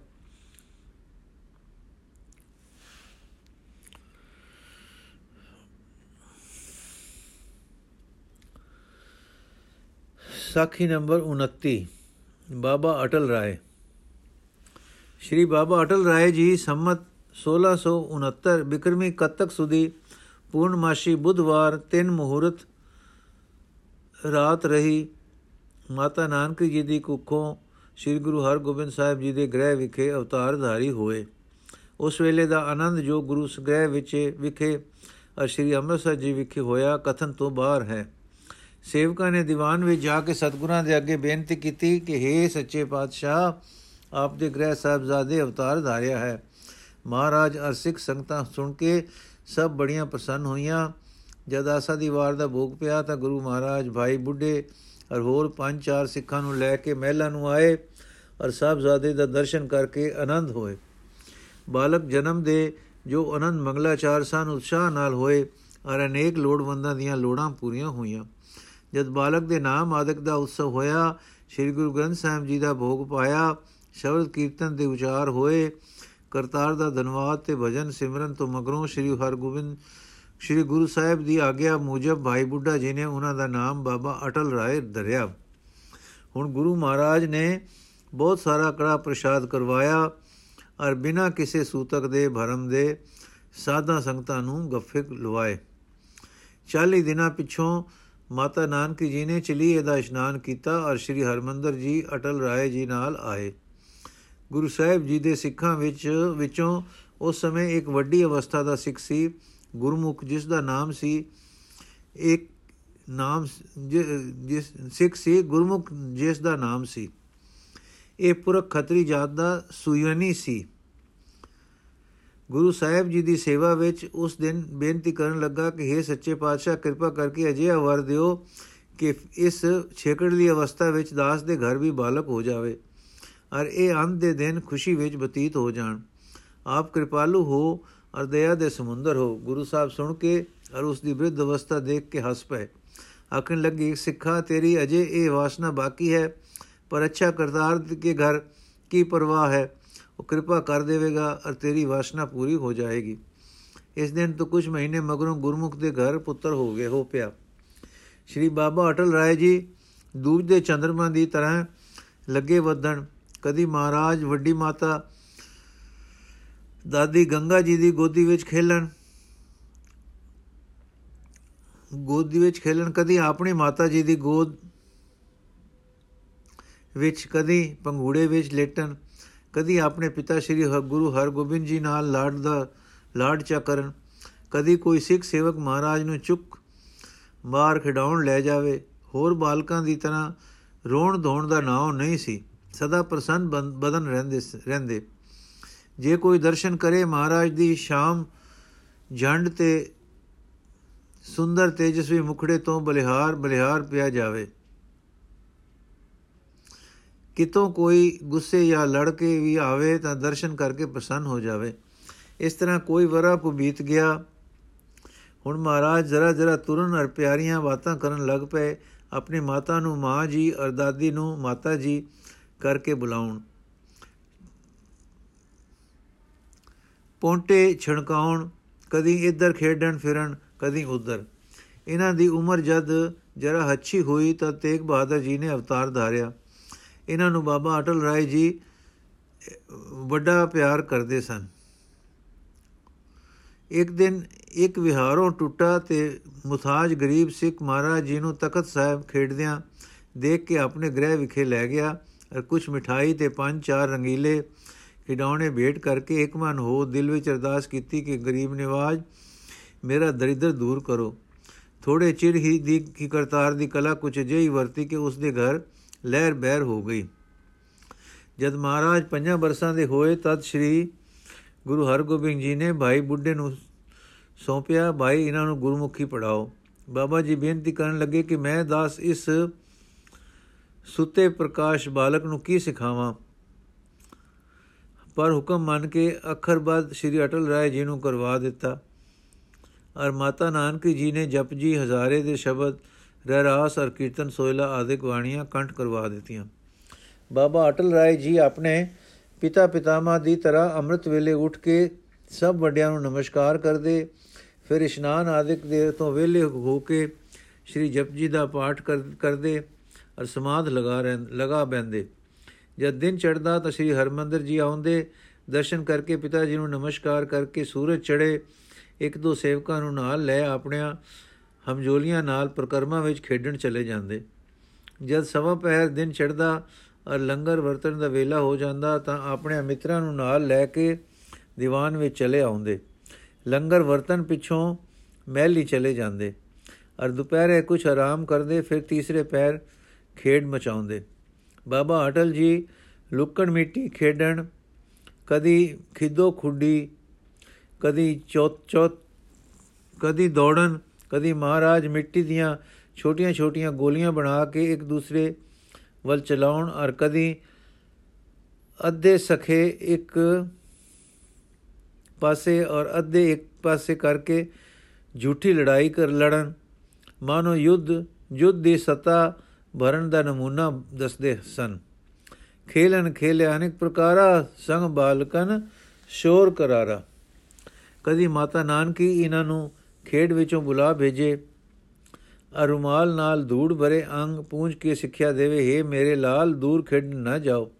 ਸਾਖੀ ਨੰਬਰ 29 ਬਾਬਾ ਅਟਲ ਰਾਏ। ਸ਼੍ਰੀ ਬਾਬਾ ਅਟਲ ਰਾਏ ਜੀ ਸੰਮਤ 1669 ਬਿਕਰਮੀ ਕਤਕ ਸੁਦੀ ਪੂਰਨਮਾਸ਼ੀ ਬੁੱਧਵਾਰ, ਤਿੰਨ ਮੁਹੂਰਤ ਰਾਤ ਰਹੀ। ਮਾਤਾ ਨਾਨਕੀ ਜੀ ਦੀ ਕੁੱਖੋਂ ਸ੍ਰੀ ਗੁਰੂ ਹਰਗੋਬਿੰਦ ਸਾਹਿਬ ਜੀ ਦੇ ਗ੍ਰਹਿ ਵਿਖੇ ਅਵਤਾਰ ਧਾਰੀ ਹੋਏ। ਉਸ ਵੇਲੇ ਦਾ ਆਨੰਦ ਜੋ ਗੁਰੂ ਸਗ੍ਰਹਿ ਵਿੱਚ, ਵਿਖੇ ਅਰ ਸ੍ਰੀ ਅੰਮ੍ਰਿਤਸਰ ਜੀ ਵਿਖੇ ਹੋਇਆ, ਕਥਨ ਤੋਂ ਬਾਹਰ ਹੈ। ਸੇਵਕਾਂ ਨੇ ਦੀਵਾਨ ਵਿੱਚ ਜਾ ਕੇ ਸਤਗੁਰਾਂ ਦੇ ਅੱਗੇ ਬੇਨਤੀ ਕੀਤੀ ਕਿ हे ਸੱਚੇ ਪਾਤਸ਼ਾਹ, ਆਪ ਦੇ ਗ੍ਰਹਿ ਸਾਹਿਬਜ਼ਾਦੇ ਅਵਤਾਰ ਧਾਰਿਆ ਹੈ। ਮਹਾਰਾਜ ਅਰ ਸਿੱਖ ਸੰਗਤਾਂ ਸੁਣ ਕੇ ਸਭ ਬੜੀਆਂ ਪ੍ਰਸੰਨ ਹੋਈਆਂ। ਜਦ ਆਸਾ ਦੀ ਵਾਰ ਦਾ ਭੋਗ ਪਿਆ ਤਾਂ ਗੁਰੂ ਮਹਾਰਾਜ ਭਾਈ ਬੁੱਢੇ ਔਰ ਹੋਰ ਪੰਜ ਚਾਰ ਸਿੱਖਾਂ ਨੂੰ ਲੈ ਕੇ ਮਹਿਲਾ ਨੂੰ ਆਏ ਔਰ ਸਾਹਿਬਜ਼ਾਦੇ ਦਾ ਦਰਸ਼ਨ ਕਰਕੇ ਆਨੰਦ ਹੋਏ। ਬਾਲਕ ਜਨਮ ਦੇ ਜੋ ਅਨੰਦ ਮੰਗਲਾਚਾਰ ਸਨ, ਉਤਸ਼ਾਹ ਨਾਲ ਹੋਏ ਔਰ ਅਨੇਕ ਲੋੜਵੰਦਾਂ ਦੀਆਂ ਲੋੜਾਂ ਪੂਰੀਆਂ ਹੋਈਆਂ। ਜਦ ਬਾਲਕ ਦੇ ਨਾਮ ਆਦਿਕ ਦਾ ਉਤਸਵ ਹੋਇਆ, ਸ੍ਰੀ ਗੁਰੂ ਗ੍ਰੰਥ ਸਾਹਿਬ ਜੀ ਦਾ ਭੋਗ ਪਾਇਆ, ਸ਼ਬਦ ਕੀਰਤਨ ਦੇ ਉਚਾਰ ਹੋਏ ਕਰਤਾਰ ਦਾ ਧੰਨਵਾਦ ਤੇ ਭਜਨ ਸਿਮਰਨ ਤੋਂ ਮਗਰੋਂ ਸ੍ਰੀ ਹਰਗੋਬਿੰਦ, ਸ੍ਰੀ ਗੁਰੂ ਸਾਹਿਬ ਦੀ ਆਗਿਆ ਮੁਜਬ ਭਾਈ ਬੁੱਢਾ ਜੀ ਨੇ ਉਹਨਾਂ ਦਾ ਨਾਮ ਬਾਬਾ ਅਟਲ ਰਾਏ ਧਰਿਆ। ਹੁਣ ਗੁਰੂ ਮਹਾਰਾਜ ਨੇ ਬਹੁਤ ਸਾਰਾ ਕੜਾ ਪ੍ਰਸ਼ਾਦ ਕਰਵਾਇਆ ਔਰ ਬਿਨਾਂ ਕਿਸੇ ਸੂਤਕ ਦੇ, ਭਰਮ ਦੇ ਸਾਧਾ ਸੰਗਤਾਂ ਨੂੰ ਗੱਫੇ ਲਵਾਏ। 40 ਦਿਨਾਂ ਪਿਛੋਂ ਮਾਤਾ ਨਾਨਕੀ ਜੀ ਨੇ ਚਲੀਏ ਦਾ ਇਸ਼ਨਾਨ ਕੀਤਾ ਔਰ ਸ੍ਰੀ ਹਰਮੰਦਰ ਜੀ ਅਟਲ ਰਾਏ ਜੀ ਨਾਲ ਆਏ। ਗੁਰੂ ਸਾਹਿਬ ਜੀ ਦੇ ਸਿੱਖਾਂ ਵਿੱਚ, ਵਿੱਚੋਂ ਉਸ ਸਮੇਂ ਇੱਕ ਵੱਡੀ ਅਵਸਥਾ ਦਾ ਸਿੱਖ ਸੀ, ਗੁਰਮੁਖ ਜਿਸ ਦਾ ਨਾਮ ਸੀ, ਇੱਕ ਨਾਮ ਜਿਸ ਸਿੱਖ ਸੀ, ਗੁਰਮੁਖ ਜਿਸ ਦਾ ਨਾਮ ਸੀ। ਇਹ ਪੁਰਖ ਖੱਤਰੀ ਜਾਤ ਦਾ ਸੁਯਨੀ ਸੀ। ਗੁਰੂ ਸਾਹਿਬ ਜੀ ਦੀ ਸੇਵਾ ਵਿੱਚ ਉਸ ਦਿਨ ਬੇਨਤੀ ਕਰਨ ਲੱਗਾ ਕਿ हे ਸੱਚੇ ਪਾਤਸ਼ਾਹ, ਕਿਰਪਾ ਕਰਕੇ ਅਜਿਹਾ ਵਰ ਦਿਓ ਕਿ ਇਸ ਛੇਕੜਲੀ ਅਵਸਥਾ ਵਿੱਚ ਦਾਸ ਦੇ ਘਰ ਵੀ ਬਾਲਕ ਹੋ ਜਾਵੇ। ਔਰ ਇਹ ਅੰਤ ਦੇ ਦਿਨ ਖੁਸ਼ੀ ਵਿੱਚ ਬਤੀਤ ਹੋ ਜਾਣ। ਆਪ ਕਿਰਪਾਲੂ ਹੋ ਔਰ ਦਇਆ ਦੇ ਸਮੁੰਦਰ ਹੋ। ਗੁਰੂ ਸਾਹਿਬ ਸੁਣ ਕੇ ਔਰ ਉਸ ਦੀ ਬ੍ਰਿਧ ਅਵਸਥਾ ਦੇਖ ਕੇ ਹੱਸ ਪਏ। ਆਖਣ ਲੱਗੇ, ਸਿੱਖਾ ਤੇਰੀ ਅਜੇ ਇਹ ਵਾਸਨਾ ਬਾਕੀ ਹੈ, ਪਰ ਅੱਛਾ ਕਰਤਾਰ ਕੇ ਘਰ ਕੀ ਪਰਵਾਹ ਹੈ? ਉਹ ਕਿਰਪਾ ਕਰ ਦੇਵੇਗਾ ਔਰ ਤੇਰੀ ਵਾਸਨਾ ਪੂਰੀ ਹੋ ਜਾਏਗੀ। ਇਸ ਦਿਨ ਤੋਂ ਕੁਝ ਮਹੀਨੇ ਮਗਰੋਂ ਗੁਰਮੁਖ ਦੇ ਘਰ ਪੁੱਤਰ ਹੋ ਗਏ, ਹੋ ਪਿਆ। ਸ਼੍ਰੀ ਬਾਬਾ ਅਟਲ ਰਾਏ ਜੀ, ਦੂਜ ਦੇ ਚੰਦਰਮਾ ਦੀ ਤਰ੍ਹਾਂ ਲੱਗੇ ਵਧਣ। ਕਦੀ ਮਹਾਰਾਜ ਵੱਡੀ ਮਾਤਾ ਦਾਦੀ ਗੰਗਾ ਜੀ ਦੀ ਗੋਦੀ ਵਿੱਚ ਖੇਲਣ। ਗੋਦੀ ਵਿੱਚ ਖੇਲਣ ਕਦੀ ਆਪਣੀ ਮਾਤਾ ਜੀ ਦੀ ਗੋਦ ਵਿੱਚ, ਕਦੀ ਪੰਘੂੜੇ ਵਿੱਚ ਲੇਟਣ, ਕਦੀ ਆਪਣੇ ਪਿਤਾ ਸ੍ਰੀ ਗੁਰੂ ਹਰਗੋਬਿੰਦ ਜੀ ਨਾਲ ਲਾਡ ਦਾ, ਲਾਡ ਚਾ ਕਰਨ। ਕਦੀ ਕੋਈ ਸਿੱਖ ਸੇਵਕ ਮਹਾਰਾਜ ਨੂੰ ਚੁੱਕ ਮਾਰ ਖਿਡਾਉਣ ਲੈ ਜਾਵੇ। ਹੋਰ ਬਾਲਕਾਂ ਦੀ ਤਰ੍ਹਾਂ ਰੋਣ ਧੋਣ ਦਾ ਨਾਮ ਨਹੀਂ ਸੀ। ਸਦਾ ਪ੍ਰਸੰਨ ਬਦਨ ਰਹਿੰਦੇ ਰਹਿੰਦੇ। ਜੇ ਕੋਈ ਦਰਸ਼ਨ ਕਰੇ ਮਹਾਰਾਜ ਦੀ ਸ਼ਾਮ ਜੰਡ ਤੇ ਸੁੰਦਰ ਤੇਜਸਵੀ ਮੁਖੜੇ ਤੋਂ ਬਲਿਹਾਰ ਬਲਿਹਾਰ ਪਿਆ ਜਾਵੇ। ਕਿਤੋਂ ਕੋਈ ਗੁੱਸੇ ਜਾਂ ਲੜ ਕੇ ਵੀ ਆਵੇ ਤਾਂ ਦਰਸ਼ਨ ਕਰਕੇ ਪ੍ਰਸੰਨ ਹੋ ਜਾਵੇ। ਇਸ ਤਰ੍ਹਾਂ ਕੋਈ ਵਰਾ ਕੋ ਬੀਤ ਗਿਆ। ਹੁਣ ਮਹਾਰਾਜ ਜਰਾ ਜਰਾ ਤੁਰਨ ਅਰ ਪਿਆਰੀਆਂ ਬਾਤਾਂ ਕਰਨ ਲੱਗ ਪਏ। ਆਪਣੀ ਮਾਤਾ ਨੂੰ ਮਾਂ ਜੀ, ਅਰ ਦਾਦੀ ਨੂੰ ਮਾਤਾ ਜੀ ਕਰਕੇ ਬੁਲਾਉਣ। ਪੌਂਟੇ ਛਣਕਾਉਣ, ਕਦੀ ਇੱਧਰ ਖੇਡਣ ਫਿਰਨ, ਕਦੀ ਉੱਧਰ। ਇਹਨਾਂ ਦੀ ਉਮਰ ਜਦ ਜਰਾ ਹੱਛੀ ਹੋਈ ਤਾਂ ਤੇਗ ਬਹਾਦਰ ਜੀ ਨੇ ਅਵਤਾਰ ਧਾਰਿਆ। ਇਹਨਾਂ ਨੂੰ ਬਾਬਾ ਅਟਲ ਰਾਏ ਜੀ, ਵੱਡਾ ਪਿਆਰ ਕਰਦੇ ਸਨ। ਇੱਕ ਦਿਨ ਇੱਕ ਵਿਹਾਰੋਂ ਟੁੱਟਾ ਤੇ ਮੁਤਾਜ ਗਰੀਬ ਸਿੱਖ ਮਹਾਰਾਜ ਜੀ ਨੂੰ ਤਖਤ ਸਾਹਿਬ ਖੇਡਦਿਆਂ ਦੇਖ ਕੇ ਆਪਣੇ ਗ੍ਰਹਿ ਵਿਖੇ ਲੈ ਗਿਆ। ਔਰ ਕੁਝ ਮਿਠਾਈ ਤੇ ਪੰਜ ਚਾਰ ਰੰਗੀਲੇ ਖਿਡੌਣੇ ਭੇਟ ਕਰਕੇ ਇੱਕ ਮਨ ਹੋ ਦਿਲ ਵਿੱਚ ਅਰਦਾਸ ਕੀਤੀ ਕਿ ਗਰੀਬ ਨਿਵਾਜ, ਮੇਰਾ ਦਰਿਦਰ ਦੂਰ ਕਰੋ। ਥੋੜੇ ਚਿਰ ਹੀ ਦੀ ਕੀ ਕਰਤਾਰ ਦੀ ਕਲਾ ਕੁਝ ਜਿਹੀ ਵਰਤੀ ਕਿ ਉਸ ਦੇ ਘਰ ਲਹਿਰ ਬਹਿਰ ਹੋ ਗਈ। ਜਦ ਮਹਾਰਾਜ ਪੰਜਾਂ ਬਰਸਾਂ ਦੇ ਹੋਏ, ਤਦ ਸ੍ਰੀ ਗੁਰੂ ਹਰਗੋਬਿੰਦ ਜੀ ਨੇ ਭਾਈ ਬੁੱਢੇ ਨੂੰ ਸੌਂਪਿਆ, ਭਾਈ, ਇਹਨਾਂ ਨੂੰ ਗੁਰਮੁਖੀ ਪੜਾਓ ਬਾਬਾ ਜੀ ਬੇਨਤੀ ਕਰਨ ਲੱਗੇ ਕਿ ਮੈਂ ਦਾਸ ਇਸ ਸੁੱਤੇ ਪ੍ਰਕਾਸ਼ ਬਾਲਕ ਨੂੰ ਕੀ ਸਿਖਾਵਾਂ? ਪਰ ਹੁਕਮ ਮੰਨ ਕੇ ਅੱਖਰਬੱਧ ਸ੍ਰੀ ਅਟਲ ਰਾਏ ਜੀ ਨੂੰ ਕਰਵਾ ਦਿੱਤਾ। ਔਰ ਮਾਤਾ ਨਾਨਕੀ ਜੀ ਨੇ ਜਪਜੀ ਹਜ਼ਾਰੇ ਦੇ ਸ਼ਬਦ ਰਹਿਰਾਸ ਔਰ ਕੀਰਤਨ ਸੋਇਲਾ ਆਦਿਕ ਬਾਣੀਆਂ ਕੰਠ ਕਰਵਾ ਦਿੱਤੀਆਂ। ਬਾਬਾ ਅਟਲ ਰਾਏ ਜੀ ਆਪਣੇ ਪਿਤਾ ਪਿਤਾਮਾ ਦੀ ਤਰ੍ਹਾਂ ਅੰਮ੍ਰਿਤ ਵੇਲੇ ਉੱਠ ਕੇ ਸਭ ਵੱਡਿਆਂ ਨੂੰ ਨਮਸਕਾਰ ਕਰਦੇ, ਫਿਰ ਇਸ਼ਨਾਨ ਆਦਿਕ ਦੇ ਤੋਂ ਵੇਲੇ ਹੋ ਕੇ ਸ੍ਰੀ ਜਪਜੀ ਦਾ ਪਾਠ ਕਰਦੇ ਔਰ ਸਮਾਧ ਲਗਾ ਰਹਿ, ਲਗਾ ਬੈੰਦੇ ਜਦ ਦਿਨ ਚੜਦਾ ਤਾਂ ਸ੍ਰੀ ਹਰਮੰਦਰ ਜੀ ਆਉਂਦੇ, ਦਰਸ਼ਨ ਕਰਕੇ ਪਿਤਾ ਜੀ ਨੂੰ ਨਮਸਕਾਰ ਕਰਕੇ ਸੂਰਜ ਚੜੇ ਇੱਕ ਦੋ ਸੇਵਕਾਂ ਨੂੰ ਨਾਲ ਲੈ ਆਪਣਿਆਂ ਹਮਜੋਲੀਆਂ ਨਾਲ ਪ੍ਰਕਰਮਾਂ ਵਿੱਚ ਖੇਡਣ ਚਲੇ ਜਾਂਦੇ। ਜਦ ਸਵਾ ਪਹਿਰ ਦਿਨ ਚੜਦਾ ਔਰ ਲੰਗਰ ਵਰਤਣ ਦਾ ਵੇਲਾ ਹੋ ਜਾਂਦਾ ਤਾਂ ਆਪਣੇ ਮਿੱਤਰਾਂ ਨੂੰ ਨਾਲ ਲੈ ਕੇ ਦੀਵਾਨ ਵਿੱਚ ਚਲੇ ਆਉਂਦੇ। ਲੰਗਰ ਵਰਤਨ ਪਿੱਛੋਂ ਮਹਿਲ ਹੀ ਚਲੇ ਜਾਂਦੇ। ਔਰ ਦੁਪਹਿਰੇ ਕੁਝ ਆਰਾਮ ਕਰਦੇ, ਫਿਰ ਤੀਸਰੇ ਪੈਰ ਖੇਡ ਮਚਾਉਂਦੇ। ਬਾਬਾ ਅਟਲ ਜੀ ਲੁੱਕਣ ਮਿੱਟੀ ਖੇਡਣ, ਕਦੀ ਖਿੱਦੋ ਖੁੱਡੀ, ਕਦੀ ਚੌਤ ਚੌਤ ਕਦੀ ਦੌੜਨ, ਕਦੀ ਮਹਾਰਾਜ ਮਿੱਟੀ ਦੀਆਂ ਛੋਟੀਆਂ-ਛੋਟੀਆਂ ਗੋਲੀਆਂ ਬਣਾ ਕੇ ਇੱਕ ਦੂਸਰੇ ਵੱਲ ਚਲਾਉਣ ਔਰ ਕਦੀ ਅੱਧੇ ਸਖੇ ਇੱਕ ਪਾਸੇ ਔਰ ਅੱਧੇ ਇੱਕ ਪਾਸੇ ਕਰਕੇ ਝੂਠੀ ਲੜਾਈ ਕਰ ਲੜਨ। ਮਾਨੋ ਯੁੱਧ ਯੁੱਧ ਦੀ ਸਤਾ ਭਰਨ ਦਾ ਨਮੂਨਾ ਦੱਸਦੇ ਸਨ। ਖੇਲਨ ਖੇਲਿਆ ਅਨੇਕ ਪ੍ਰਕਾਰਾ, ਸੰਗ ਬਾਲਕਨ, ਸ਼ੋਰ ਕਰਾਰਾ। ਕਦੀ ਮਾਤਾ ਨਾਨਕੀ ਇਹਨਾਂ ਨੂੰ ਖੇਡ ਵਿੱਚੋਂ ਬੁਲਾ ਭੇਜੇ। ਅਰੁਮਾਲ ਨਾਲ ਧੂੜ ਭਰੇ ਅੰਗ ਪੂੰਝ ਕੇ ਸਿੱਖਿਆ ਦੇਵੇ हे ਮੇਰੇ ਲਾਲ, ਦੂਰ ਖੇਡ ਨਾ ਜਾਓ।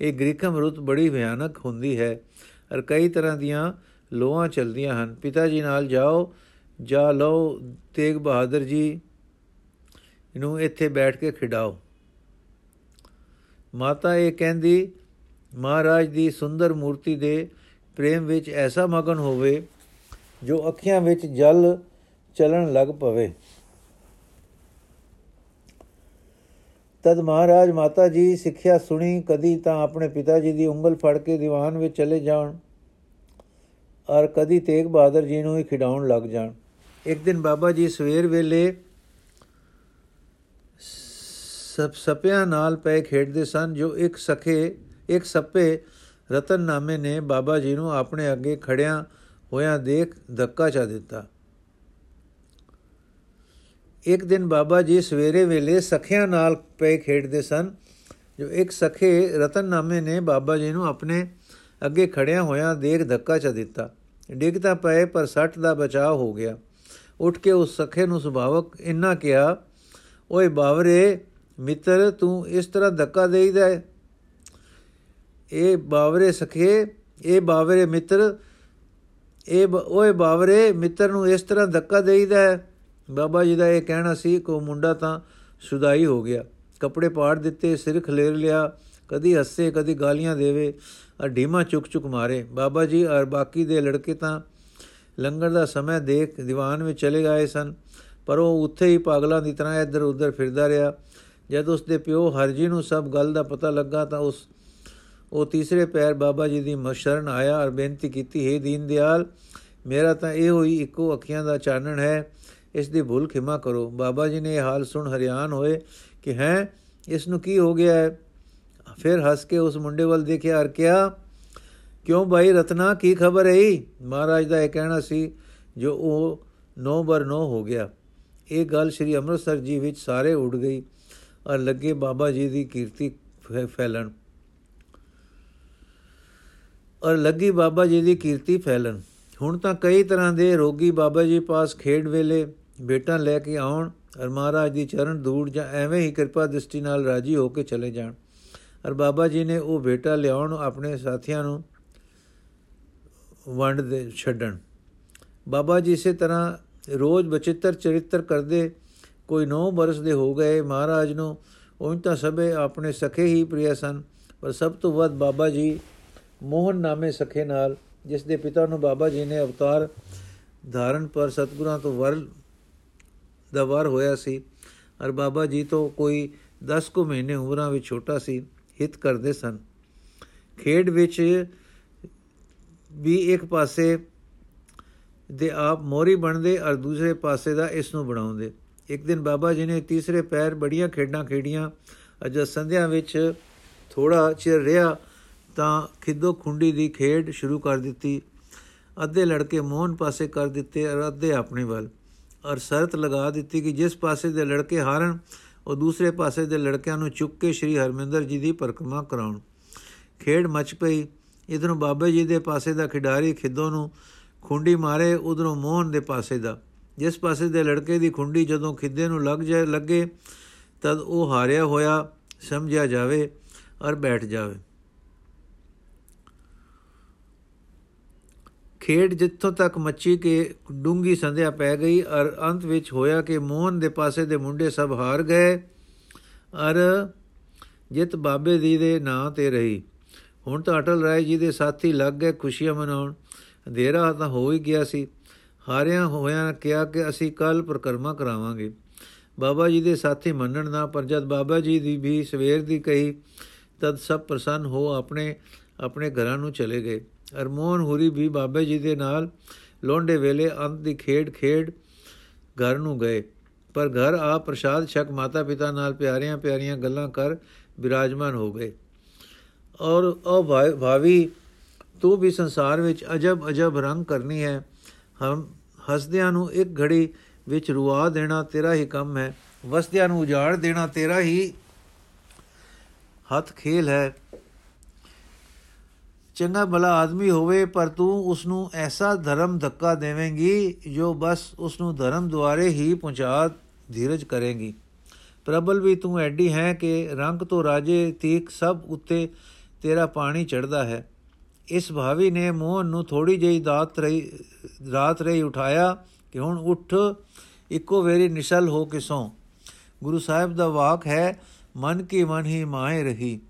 ਇਹ ਗ੍ਰੀਕਮ ਰੁੱਤ ਬੜੀ ਭਿਆਨਕ ਹੁੰਦੀ ਹੈ ਔਰ ਕਈ ਤਰ੍ਹਾਂ ਦੀਆਂ ਲੋਹਾਂ ਚਲਦੀਆਂ ਹਨ। ਪਿਤਾ ਜੀ ਨਾਲ ਜਾਓ, ਜਾ ਲਓ ਤੇਗ ਬਹਾਦਰ ਜੀ। ਇਹਨੂੰ ਇੱਥੇ ਬੈਠ ਕੇ ਖਿਡਾਓ। ਮਾਤਾ ਇਹ ਕਹਿੰਦੀ, ਮਹਾਰਾਜ ਦੀ ਸੁੰਦਰ ਮੂਰਤੀ ਦੇ ਪ੍ਰੇਮ ਵਿੱਚ ਐਸਾ ਮਗਨ ਹੋਵੇ, ਜੋ ਅੱਖੀਆਂ ਵਿੱਚ ਜਲ ਚਲਣ ਲੱਗ ਪਵੇ। ਤਦ ਮਹਾਰਾਜ ਮਾਤਾ ਜੀ ਸਿੱਖਿਆ ਸੁਣੀ, ਕਦੀ ਤਾਂ ਆਪਣੇ ਪਿਤਾ ਜੀ ਦੀ ਉਂਗਲ ਫੜ ਕੇ ਦੀਵਾਨ ਵਿੱਚ ਚਲੇ ਜਾਣ, ਔਰ ਕਦੀ ਤੇਗ ਬਹਾਦਰ ਜੀ ਨੂੰ ਹੀ ਖਿਡਾਉਣ ਲੱਗ ਜਾਣ। ਇੱਕ ਦਿਨ ਬਾਬਾ ਜੀ ਸਵੇਰ ਵੇਲੇ ਸਭ ਸਪਿਆਂ ਨਾਲ ਪੈ ਖੇਡਦੇ ਸਨ, ਜੋ ਇੱਕ ਸਖੇ, ਇੱਕ ਸੱਪੇ ਰਤਨ ਨਾਮੇ ਨੇ ਬਾਬਾ ਜੀ ਨੂੰ ਆਪਣੇ ਅੱਗੇ ਖੜਿਆਂ ਹੋਇਆਂ ਦੇਖ ਧੱਕਾ ਚਾ ਦਿੱਤਾ। ਇੱਕ ਦਿਨ ਬਾਬਾ ਜੀ ਸਵੇਰੇ ਵੇਲੇ ਸਖਿਆਂ ਨਾਲ ਪੈ ਖੇਡਦੇ ਸਨ, ਜੋ ਇੱਕ ਸਖੇ ਰਤਨ ਨਾਮੇ ਨੇ ਬਾਬਾ ਜੀ ਨੂੰ ਆਪਣੇ ਅੱਗੇ ਖੜਿਆਂ ਹੋਇਆਂ ਦੇਖ ਧੱਕਾ ਚਾ ਦਿੱਤਾ। ਡਿੱਗਦਾ ਪਏ, ਪਰ ਸੱਟ ਦਾ ਬਚਾਅ ਹੋ ਗਿਆ। ਉੱਠ ਕੇ ਉਸ ਸਖੇ ਨੂੰ ਸੁਭਾਵਕ ਇੰਨਾ ਕਿਹਾ, ਓਏ ਬਾਵਰੇ ਮਿੱਤਰ, ਤੂੰ ਇਸ ਤਰ੍ਹਾਂ ਧੱਕਾ ਦੇਈਦਾ ਇਹ ਬਾਵਰੇ ਸਖੇ, ਇਹ ਬਾਵਰੇ ਮਿੱਤਰ, ਇਹ ਓਏ ਬਾਵਰੇ, ਮਿੱਤਰ ਨੂੰ ਇਸ ਤਰ੍ਹਾਂ ਧੱਕਾ ਦੇਈਦਾ ਹੈ। ਬਾਬਾ ਜੀ ਦਾ ਇਹ ਕਹਿਣਾ ਸੀ, ਕੋ ਮੁੰਡਾ ਤਾਂ ਸੁਦਾਈ ਹੋ ਗਿਆ। ਕੱਪੜੇ ਪਾੜ ਦਿੱਤੇ, ਸਿਰ ਖਲੇਰ ਲਿਆ, ਕਦੀ ਹੱਸੇ, ਕਦੀ ਗਾਲੀਆਂ ਦੇਵੇ ਔਰ ਢੀਮਾ ਚੁੱਕ ਚੁੱਕ ਮਾਰੇ। ਬਾਬਾ ਜੀ ਔਰ ਬਾਕੀ ਦੇ ਲੜਕੇ ਤਾਂ ਲੰਗਰ ਦਾ ਸਮਾਂ ਦੇਖ ਦੀਵਾਨ ਵਿੱਚ ਚਲੇ ਗਏ ਸਨ, ਪਰ ਉਹ ਉੱਥੇ ਹੀ ਪਾਗਲਾਂ ਦੀ ਤਰ੍ਹਾਂ ਇੱਧਰ ਉੱਧਰ ਫਿਰਦਾ ਰਿਹਾ। ਜਦ ਉਸ ਦੇ ਪਿਓ ਹਰਜੀ ਨੂੰ ਸਭ ਗੱਲ ਦਾ ਪਤਾ ਲੱਗਾ ਤਾਂ ਉਸ, ਉਹ ਤੀਸਰੇ ਪੈਰ ਬਾਬਾ ਜੀ ਦੀ ਮਸ਼ਰਨ ਆਇਆ ਔਰ ਬੇਨਤੀ ਕੀਤੀ, ਹੈ ਦੀਨ ਦਿਆਲ, ਮੇਰਾ ਤਾਂ ਇਹ ਹੋਈ ਇੱਕੋ ਅੱਖੀਆਂ ਦਾ ਚਾਨਣ ਹੈ, ਇਸ ਦੀ ਭੁੱਲ ਖਿਮਾ ਕਰੋ। ਬਾਬਾ ਜੀ ਨੇ ਇਹ ਹਾਲ ਸੁਣ ਹਰਿਆਨ ਹੋਏ ਕਿ ਹੈ, ਇਸ ਨੂੰ ਕੀ ਹੋ ਗਿਆ ਹੈ? ਫਿਰ ਹੱਸ ਕੇ ਉਸ ਮੁੰਡੇ ਵੱਲ ਦੇਖਿਆ ਔਰ ਕਿਹਾ, ਕਿਉਂ ਭਾਈ ਰਤਨਾ, ਕੀ ਖਬਰ ਹੈ ਮਹਾਰਾਜ ਦਾ ਇਹ ਕਹਿਣਾ ਸੀ, ਜੋ ਉਹ 9 ਬਰ 9 ਹੋ ਗਿਆ। ਇਹ ਗੱਲ ਸ੍ਰੀ ਅੰਮ੍ਰਿਤਸਰ ਜੀ ਵਿੱਚ ਸਾਰੇ ਉੱਡ ਗਈ। ਔਰ ਲੱਗੇ ਬਾਬਾ ਜੀ ਦੀ ਕੀਰਤੀ ਫੈਲਣ। ਔਰ ਲੱਗੀ ਬਾਬਾ ਜੀ ਦੀ ਕੀਰਤੀ ਫੈਲਣ। ਹੁਣ ਤਾਂ ਕਈ ਤਰ੍ਹਾਂ ਦੇ ਰੋਗੀ ਬਾਬਾ ਜੀ ਪਾਸ ਖੇਡ ਵੇਲੇ ਬੇਟਾ ਲੈ ਕੇ ਆਉਣ ਔਰ ਮਹਾਰਾਜ ਦੀ ਚਰਨ ਧੂੜ ਜਾਂ ਐਵੇਂ ਹੀ ਕਿਰਪਾ ਦ੍ਰਿਸ਼ਟੀ ਨਾਲ ਰਾਜੀ ਹੋ ਕੇ ਚਲੇ ਜਾਣ। ਔਰ ਬਾਬਾ ਜੀ ਨੇ ਉਹ ਬੇਟਾ ਲਿਆਉਣ ਆਪਣੇ ਸਾਥੀਆਂ ਨੂੰ ਵੰਡ ਦੇ, ਛੱਡਣ। ਬਾਬਾ ਜੀ ਇਸੇ ਤਰ੍ਹਾਂ ਰੋਜ਼ ਬਚਿੱਤਰ ਚਰਿੱਤਰ ਕਰਦੇ ਕੋਈ 9 ਬਰਸ ਦੇ ਹੋ ਗਏ ਮਹਾਰਾਜ ਨੂੰ ਉਹ ਤਾਂ ਸਭੇ ਆਪਣੇ ਸਖੇ ਹੀ ਪ੍ਰਿਯ ਸਨ, ਪਰ ਸਭ ਤੋਂ ਵੱਧ ਬਾਬਾ ਜੀ ਮੋਹਨ ਨਾਮੇ ਸਖੇ ਨਾਲ, ਜਿਸ ਦੇ ਪਿਤਾ ਨੂੰ ਬਾਬਾ ਜੀ ਨੇ ਅਵਤਾਰ ਧਾਰਨ ਪਰ ਸਤਗੁਰਾਂ ਤੋਂ ਵਰ ਦਾ ਵਰ ਹੋਇਆ ਸੀ, ਔਰ ਬਾਬਾ ਜੀ ਤੋਂ ਕੋਈ 10 ਕੁ ਮਹੀਨੇ ਉਮਰਾਂ ਵਿੱਚ ਛੋਟਾ ਸੀ, ਹਿਤ ਕਰਦੇ ਸਨ। ਖੇਡ ਵਿੱਚ ਵੀ ਇੱਕ ਪਾਸੇ ਦੇ ਆਪ ਮੋਰੀ ਬਣਦੇ ਔਰ ਦੂਸਰੇ ਪਾਸੇ ਦਾ ਇਸ ਨੂੰ ਬਣਾਉਂਦੇ। ਇੱਕ ਦਿਨ ਬਾਬਾ ਜੀ ਨੇ ਤੀਸਰੇ ਪੈਰ ਬੜੀਆਂ ਖੇਡਾਂ ਖੇਡੀਆਂ। ਅਜ ਸੰਧਿਆ ਵਿੱਚ ਥੋੜਾ ਚਿਰ ਰਿਹਾ ਤਾਂ ਖਿੱਦੋ ਖੁੰਡੀ ਦੀ ਖੇਡ ਸ਼ੁਰੂ ਕਰ ਦਿੱਤੀ। ਅੱਧੇ ਲੜਕੇ ਮੋਹਨ ਪਾਸੇ ਕਰ ਦਿੱਤੇ ਔਰ ਅੱਧੇ ਆਪਣੇ ਵੱਲ। ਔਰ ਸ਼ਰਤ ਲਗਾ ਦਿੱਤੀ ਕਿ ਜਿਸ ਪਾਸੇ ਦੇ ਲੜਕੇ ਹਾਰਨ, ਉਹ ਦੂਸਰੇ ਪਾਸੇ ਦੇ ਲੜਕਿਆਂ ਨੂੰ ਚੁੱਕ ਕੇ ਸ੍ਰੀ ਹਰਮਿੰਦਰ ਜੀ ਦੀ ਪਰਕਰਮਾ ਕਰਾਉਣ। ਖੇਡ ਮਚ ਪਈ। ਇਧਰੋਂ ਬਾਬੇ ਜੀ ਦੇ ਪਾਸੇ ਦਾ ਖਿਡਾਰੀ ਖਿੱਦੋ ਨੂੰ ਖੁੰਡੀ ਮਾਰੇ, ਉਧਰੋਂ ਮੋਹਨ ਦੇ ਪਾਸੇ ਦਾ। ਜਿਸ ਪਾਸੇ ਦੇ ਲੜਕੇ ਦੀ ਖੁੰਡੀ ਜਦੋਂ ਖਿੱਦੇ ਨੂੰ ਲੱਗ ਜਾਏ ਲੱਗੇ ਤਦ ਉਹ ਹਾਰਿਆ ਹੋਇਆ ਸਮਝਿਆ ਜਾਵੇ ਔਰ ਬੈਠ ਜਾਵੇ। ਖੇਡ ਜਿੱਥੋਂ ਤੱਕ ਮੱਚੀ ਕੇ ਡੂੰਗੀ ਸੰਧਿਆ ਪੈ ਗਈ ਔਰ ਅੰਤ ਵਿੱਚ ਹੋਇਆ ਕਿ ਮੋਹਨ ਦੇ ਪਾਸੇ ਦੇ ਮੁੰਡੇ ਸਭ ਹਾਰ ਗਏ ਔਰ ਜਿੱਤ ਬਾਬੇ ਦੀ ਦੇ ਨਾਂ ਤੇ ਰਹੀ। ਹੁਣ ਤਾਂ ਅਟਲ ਰਾਏ ਜੀ ਦੇ ਸਾਥੀ ਲੱਗ ਗਏ ਖੁਸ਼ੀਆਂ ਮਨਾਉਣ। ਅੰਧੇਰਾ ਤਾਂ ਹੋ ਹੀ ਗਿਆ ਸੀ। ਹਾਰਿਆਂ ਹੋਇਆਂ ਕਿਹਾ ਕਿ ਅਸੀਂ ਕੱਲ ਪ੍ਰਕਰਮਾ ਕਰਾਵਾਂਗੇ। ਬਾਬਾ ਜੀ ਦੇ ਸਾਥੀ ਮੰਨਣ ਨਾ ਪਰ ਜਦ ਬਾਬਾ ਜੀ ਦੀ ਵੀ ਸਵੇਰ ਦੀ ਕਹੀ, ਤਦ ਸਭ ਪ੍ਰਸੰਨ ਹੋ ਆਪਣੇ ਆਪਣੇ ਘਰਾਂ ਨੂੰ ਚਲੇ ਗਏ। ਅਰਮੋਨ ਹੁਰੀ ਵੀ ਬਾਬਾ ਜੀ ਦੇ ਨਾਲ ਲੋਂਡੇ ਵੇਲੇ ਅੰਤ ਦੀ ਖੇਡ ਖੇਡ ਘਰ ਨੂੰ ਗਏ। ਪਰ ਘਰ ਆ ਪ੍ਰਸ਼ਾਦ ਛਕ ਮਾਤਾ ਪਿਤਾ ਨਾਲ ਪਿਆਰੀਆਂ ਪਿਆਰੀਆਂ ਗੱਲਾਂ ਕਰ ਬਿਰਾਜਮਾਨ ਹੋ ਗਏ। ਔਰ ਉਹ ਭਾਵੀ ਤੂੰ ਵੀ ਸੰਸਾਰ ਵਿੱਚ ਅਜਬ ਅਜਬ ਰੰਗ ਕਰਨੀ ਹੈ। ਹਮ ਹਸਦਿਆਂ ਨੂੰ ਇੱਕ ਘੜੀ ਵਿੱਚ ਰੁਆ ਦੇਣਾ ਤੇਰਾ ਹੀ ਕੰਮ ਹੈ, ਵਸਦਿਆਂ ਨੂੰ ਉਜਾੜ ਦੇਣਾ ਤੇਰਾ ਹੀ ਹੱਥ ਖੇਲ ਹੈ। ਚੰਗਾ ਭਲਾ ਆਦਮੀ ਹੋਵੇ, ਪਰ ਤੂੰ ਉਸ ਨੂੰ ਐਸਾ ਧਰਮ ਧੱਕਾ ਦੇਵੇਂਗੀ, ਜੋ ਬਸ ਉਸ ਨੂੰ ਧਰਮ ਦੁਆਰੇ ਹੀ ਪਹੁੰਚਾ ਧੀਰਜ ਕਰੇਗੀ। ਪ੍ਰਬਲ ਵੀ ਤੂੰ ਐਡੀ ਹੈ ਕਿ ਰੰਗ ਤੋਂ ਰਾਜੇ ਤੀਕ ਸਭ ਉੱਤੇ ਤੇਰਾ ਪਾਣੀ ਚੜਦਾ ਹੈ। ਇਸ ਭਾਵੀ ਨੇ ਮੋਹਨ ਨੂੰ ਥੋੜੀ ਜਿਹੀ ਦਾਤ ਰਹੀ ਰਾਤ ਰਹੀ ਉਠਾਇਆ ਕਿ ਹੁਣ ਉੱਠ, ਇੱਕੋ ਵੇਰੀ ਨਿਸ਼ਲ ਹੋ ਕੇ ਸੌ। ਗੁਰੂ ਸਾਹਿਬ ਦਾ ਵਾਕ ਹੈ, ਮਨ ਕੀ ਮਨ ਹੀ ਮਾਏ ਰਹੀ।